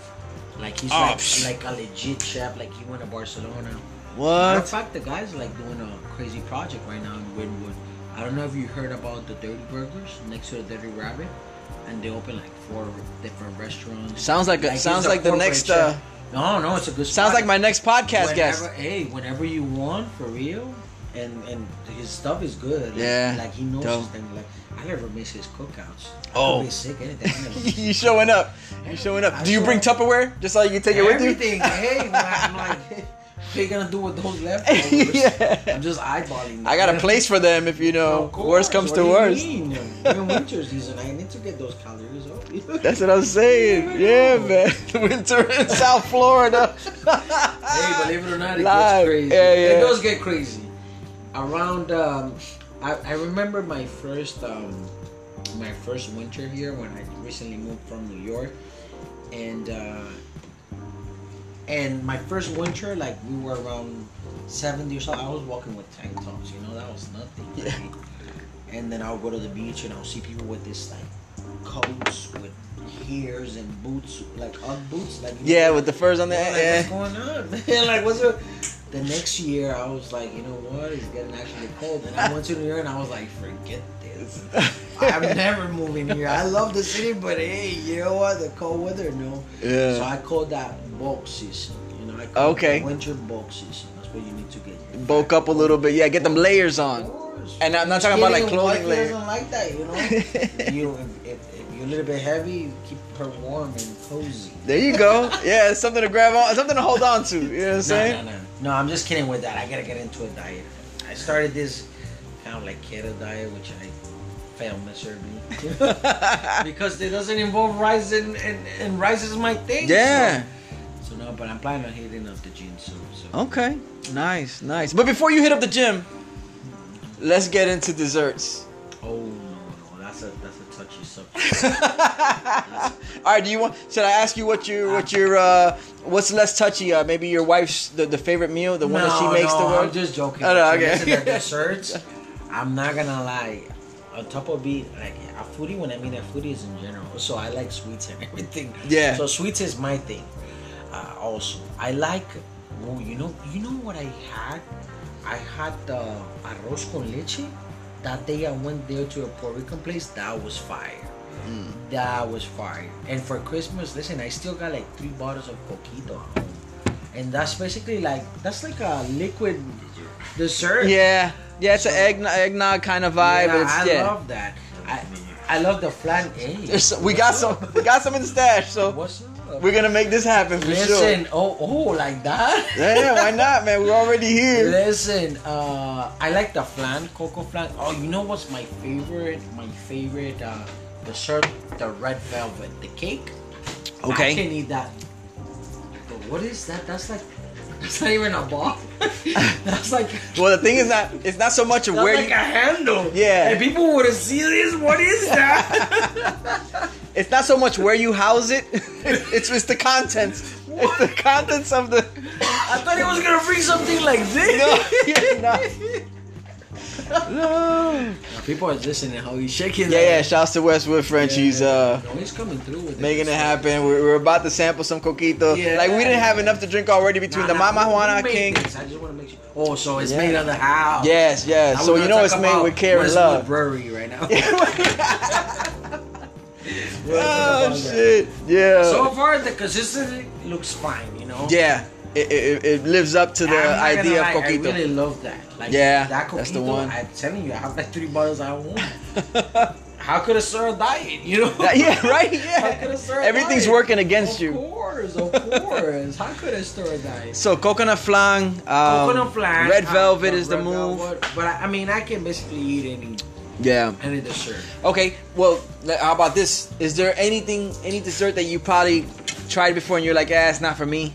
Like he's Oh, like, psh. like a legit chef. Like he went to Barcelona. What? of What? fact, the guy's like doing a crazy project right now in Wynwood. I don't know if you heard about the Dirty Burgers next to the Dirty Rabbit, and they open like four different restaurants. Sounds like a- he's sounds a like the next, uh, no, no, it's a good. Sounds spot. like my next podcast whenever, guest. Hey, whenever you want, for real, and and his stuff is good. Like, Yeah, like he knows dope. his thing. Like I never miss his cookouts. I Oh. sick anything. I never miss you showing up? You showing up? I Do you bring up. Tupperware just so you can take it with you? Everything. hey, I'm like, what are you gonna do with those leftovers? Yeah. I'm just eyeballing. Them. I got a place for them if you know course, worst comes to worst. Even winter season, I need to get those calories up. That's what I'm saying. Yeah, man. Winter in South Florida. Hey, believe it or not, it Live. gets crazy. Yeah, yeah. It does get crazy. Around, um, I, I remember my first, um, my first winter here when I recently moved from New York, and uh, and my first winter, like we were around seventy or so. I was walking with tank tops. You know, that was nothing. for me. And then I'll go to the beach and I'll see people with this like coats with ears and boots, like Ugg boots, like Yeah, with the furs on the like, yeah. what's going on? man? like, what's up? The next year, I was like, you know what? It's getting actually cold, and I went to New York, and I was like, forget this. I'm never moving here. I love the city, but hey, you know what? The cold weather, no. Yeah. So I call that bulk season. You know, I call Okay. winter bulk season. That's what you need to get. Bulk up a little bit. Yeah, get them layers on. And I'm not talking about like clothing white layer. doesn't like that, you know. you if, if, if you're a little bit heavy, keep her warm and cozy. There you go. Yeah, something to grab on, something to hold on to. You know what I'm saying? no, no. No, I'm just kidding with that. I gotta get into a diet. I started this kind of like keto diet, which I failed miserably because it doesn't involve rice and, and, and rice is my thing. Yeah. So, so no, but I'm planning on hitting up the gym soon. So Okay. Nice, nice. But before you hit up the gym, let's get into desserts. oh no, no, that's a that's a touchy subject. All right. Do you want? Should I ask you what your what your uh what's less touchy? Uh, maybe your wife's the, the favorite meal, the one that she makes no, the I'm just joking. Oh, no, okay. listen, the desserts. I'm not gonna lie. On top of being like a foodie, when I mean a foodie is in general, so I like sweets and everything. Yeah. So sweets is my thing. Uh, also, I like. Oh, you know, you know what I had? I had the arroz con leche. That day I went there to a Puerto Rican place. That was fire. Mm. That was fire. And for Christmas, listen, I still got like three bottles of coquito. And that's basically like that's like a liquid dessert. Yeah. Yeah, it's an eggnog, eggnog kind of vibe. Yeah, it's, I yeah. love that. I I love the flan. Hey, we got some we got some in the stash, so What's up? we're gonna make this happen for Listen, sure. oh oh, like that. Yeah, why not, man? We're already here. Listen, uh, I like the flan, cocoa flan. Oh, you know what's my favorite? My favorite uh, dessert, the red velvet, the cake. Okay. I can eat that. But what is that? That's like, that's not even a ball. that's like, Well, the thing is that it's not so much of that's where like you, a handle. Yeah. And people would have seen this. What is that? it's not so much where you house it. it's it's the contents. It's the contents of the. I thought he was gonna bring something like this. No. No. People are listening how he's shaking. Yeah, yeah. Shouts to Westwood French. He's uh No, he's coming through with making it happen. We're, we're about to sample some coquito. Yeah. Like we didn't have enough to drink already between the Mama Juana King. I just want to make sure. Oh, so it's Yeah. made on the house. Yes, yes. So you know it's made with care and love. Brewery right now. Oh shit. Yeah. So far, the consistency looks fine. You know. yeah. It, it, it lives up to the idea of coquito. I really love that. Like, Yeah, that coquito, that's the one. I'm telling you, I have like three bottles at home. How could a diet? You know. yeah, right. How could Yeah. Everything's diet? working against Of you. Of course, of course. How could a diet? So coconut flan, um, Coconut flan. red uh, velvet is the move. velvet, But I, mean, I can basically eat any Yeah. any dessert. Okay. Well, how about this? Is there anything, any dessert that you probably tried before and you're like, ah, it's not for me?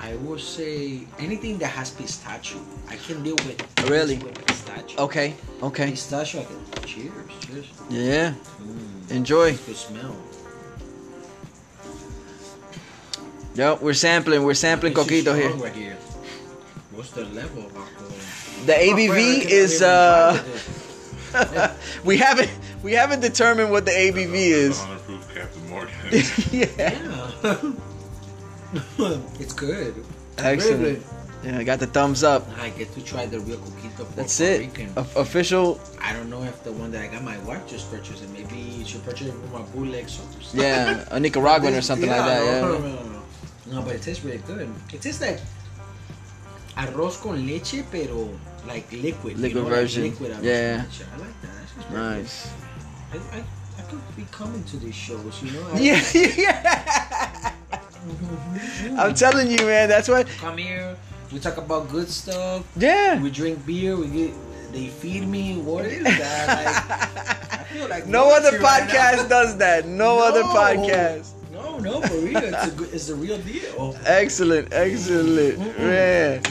I would say anything that has pistachio. I can deal with. Really? With pistachio. Okay. Okay. Pistachio. I can. Cheers. Cheers. Yeah. Mm, Enjoy. good smell. Yo, we're sampling. We're sampling This coquito here. Right here. What's the level of alcohol? The Oh, ABV friend, is uh, try this. we haven't we haven't determined what the ABV is. 100 Captain Morgan. yeah. Yeah. it's good. Excellent. Really. Yeah, I got the thumbs up. I get to try the real coquito. for That's it. O- official. I don't know if the one that I got my wife just purchased it. Maybe she purchased purchase it from my bootlegs or something. Yeah, a Nicaraguan or something like that. no, Yeah. No, no, no. No, but it tastes really good. It tastes like arroz con leche, pero like liquid. Liquid you know, version. Like liquid arroz Yeah. con leche. I like that. That's just Nice. good. I, I, I could be coming to these shows, you know? I Yeah, yeah. I'm telling you, man. That's what. Come here. We talk about good stuff. Yeah. We drink beer. We get. They feed me. What is that? Like, I feel like No other royalty right podcast does that. No, other podcast. No, no, for real. It's, a good, it's the real deal. Excellent, excellent, man.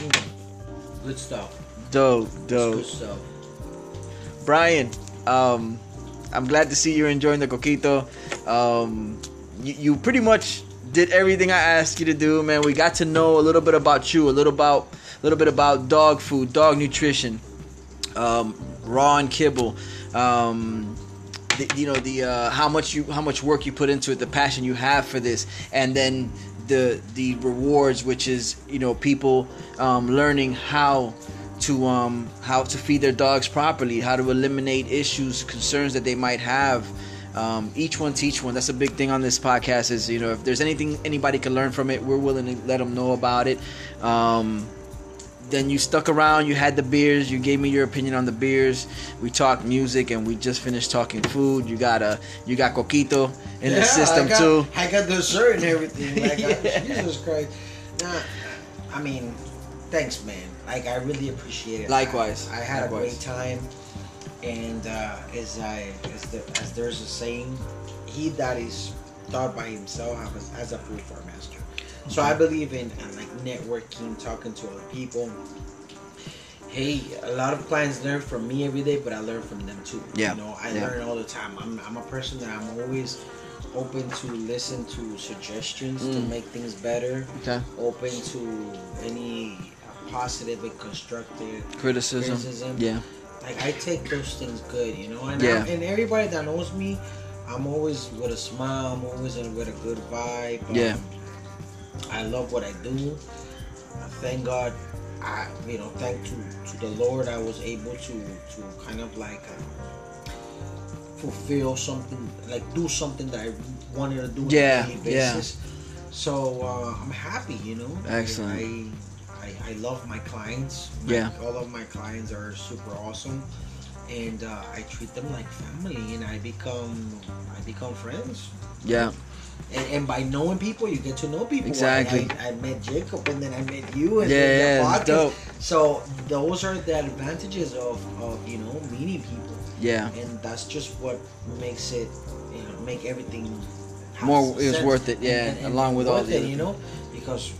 Good stuff. Dope, Good dope. stuff. Brian, um, I'm glad to see you're enjoying the coquito. Um, you, you pretty much did everything I asked you to do, man. We got to know a little bit about you, a little about, a little bit about dog food, dog nutrition, um, raw and kibble. Um, the, you know the uh, how much you how much work you put into it, the passion you have for this, and then the the rewards, which is you know people um, learning how to um, how to feed their dogs properly, how to eliminate issues, concerns that they might have. Um, each one teach one. That's a big thing on this podcast. Is you know if there's anything anybody can learn from it, we're willing to let them know about it. Um, then you stuck around. You had the beers. You gave me your opinion on the beers. We talked music, and we just finished talking food. You got a you got coquito in the system I got, too. I got dessert and everything. Like, I- Yeah. Jesus Christ. Nah, I mean, thanks, man. Like, I really appreciate it. Likewise. I, I had Likewise. a great time, and uh, as I as, the, as there's a saying, he that is taught by himself has, has a fool for a master. So I believe in, in like networking, talking to other people. Hey, a lot of clients learn from me every day, but I learn from them too. Yeah, You know, I yeah. learn all the time. I'm, I'm a person that I'm always open to listen to suggestions to Mm. make things better. Okay. Open to any positive and constructive Criticism. criticism. Yeah. Like I take those things good, you know. And Yeah. I'm- and everybody that knows me, I'm always with a smile. I'm always in with a good vibe. Yeah. Um, I love what I do. Uh, Thank God, I you know thank to to the Lord I was able to to kind of like uh, fulfill something like do something that I wanted to do Yeah, on a daily yeah. basis. So uh, I'm happy, you know. Excellent. I, I I love my clients. My- Yeah. all of my clients are super awesome, and uh, I treat them like family, and I become I become friends. Yeah. And, and by knowing people, you get to know people. Exactly. I, I, met Jacob, and then I met you, and Yeah, then yeah, dope. So those are the advantages of, of you know meeting people, Yeah. and that's just what makes it you know make everything More- it was worth it, yeah, along with all the it, you know, because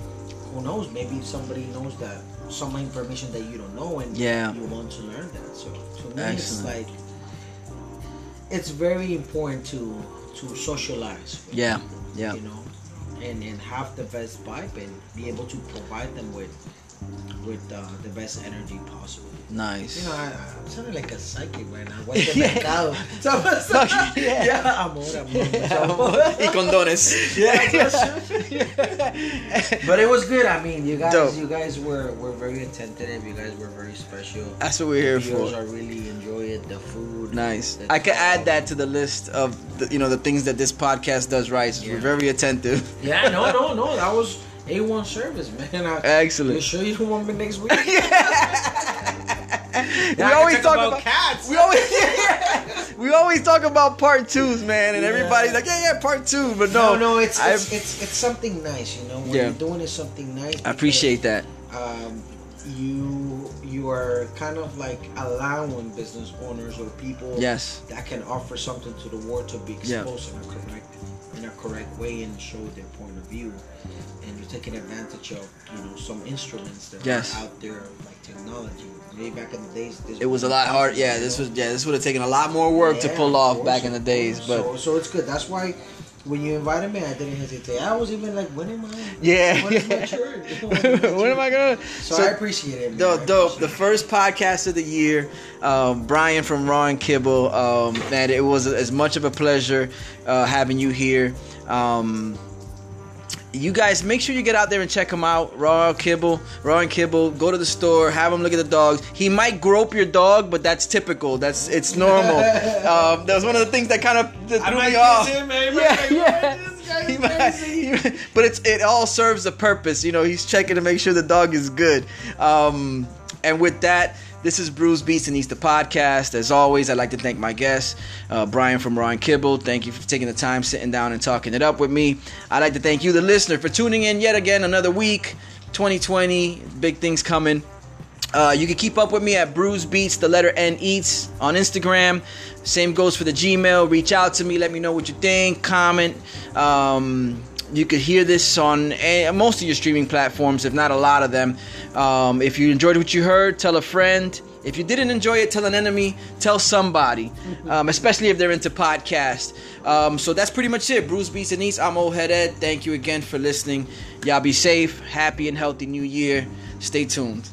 who knows? Maybe somebody knows that some information that you don't know, and Yeah. you want to learn that. So to me, it's like it's very important to to socialize. Yeah. people, Yeah. You know, and and have the best vibe and be able to provide them with with uh, the best energy possible. Nice. You know, I, I'm sounding like a psychic right now. What's the mercado? So, so, Yeah. yeah, amor, amor. y condones. But it was good. I mean, you guys, Dope. you guys were were very attentive. You guys were very special. That's what we're here Viewers, for. I really enjoy it. The food, Nice. the I could add that to the list of the, you know the things that this podcast does right. is We're Yeah. very attentive. Yeah, no, no, no. That was a one service, man. I, Excellent. You sure you don't want me next week? we always talk talk about, about cats. We always we always talk about part twos, man, and Yeah. everybody's like, yeah, yeah, part two, but no, no, no. It's it's, it's it's something nice, you know. What Yeah. you're doing is something nice. I appreciate that. Um, you you are kind of like allowing business owners or people Yes. that can offer something to the world to be Yeah. exposed in a correct in a correct way and show their point of view taking advantage of you know some instruments that Yes. are out there like technology maybe back in the days this It was a lot hard. Yeah, this was yeah, this would have taken a lot more work to pull off back in the days, but so, so it's good that's why when you invited me I didn't hesitate I was even like when am I yeah. when my turn When am I gonna? so, I appreciate it. Dope, dope. The first podcast of the year, um, Brian from Raw and Kibble. Um, man, it was as much of a pleasure uh, having you here. Um, you guys, make sure you get out there and check him out. Raw Kibble, Raw and Kibble. Go to the store, have him look at the dogs. He might grope your dog, but that's typical. That's it's normal. um, that was one of the things that kind of that I threw me off. him, man. Yeah, yeah. this guy is He might- he- but it's it all serves a purpose. You know, he's checking to make sure the dog is good. Um, and with that, this is Bruce Beats and Eats the podcast. As always, I'd like to thank my guest, uh, Brian from Raw and Kibble. Thank you for taking the time, sitting down, and talking it up with me. I'd like to thank you, the listener, for tuning in yet again another week. 2020, big things coming. Uh, you can keep up with me at Bruce Beats, the letter N Eats on Instagram. Same goes for the Gmail. Reach out to me. Let me know what you think. Comment. Um, you could hear this on eh, most of your streaming platforms, if not a lot of them. Um, if you enjoyed what you heard, tell a friend. If you didn't enjoy it, tell an enemy. Tell somebody, um, especially if they're into podcasts. Um, so that's pretty much it. Bruce Beats and Eats. I'm Old Head Ed. Thank you again for listening. Y'all be safe. Happy and healthy New Year. Stay tuned.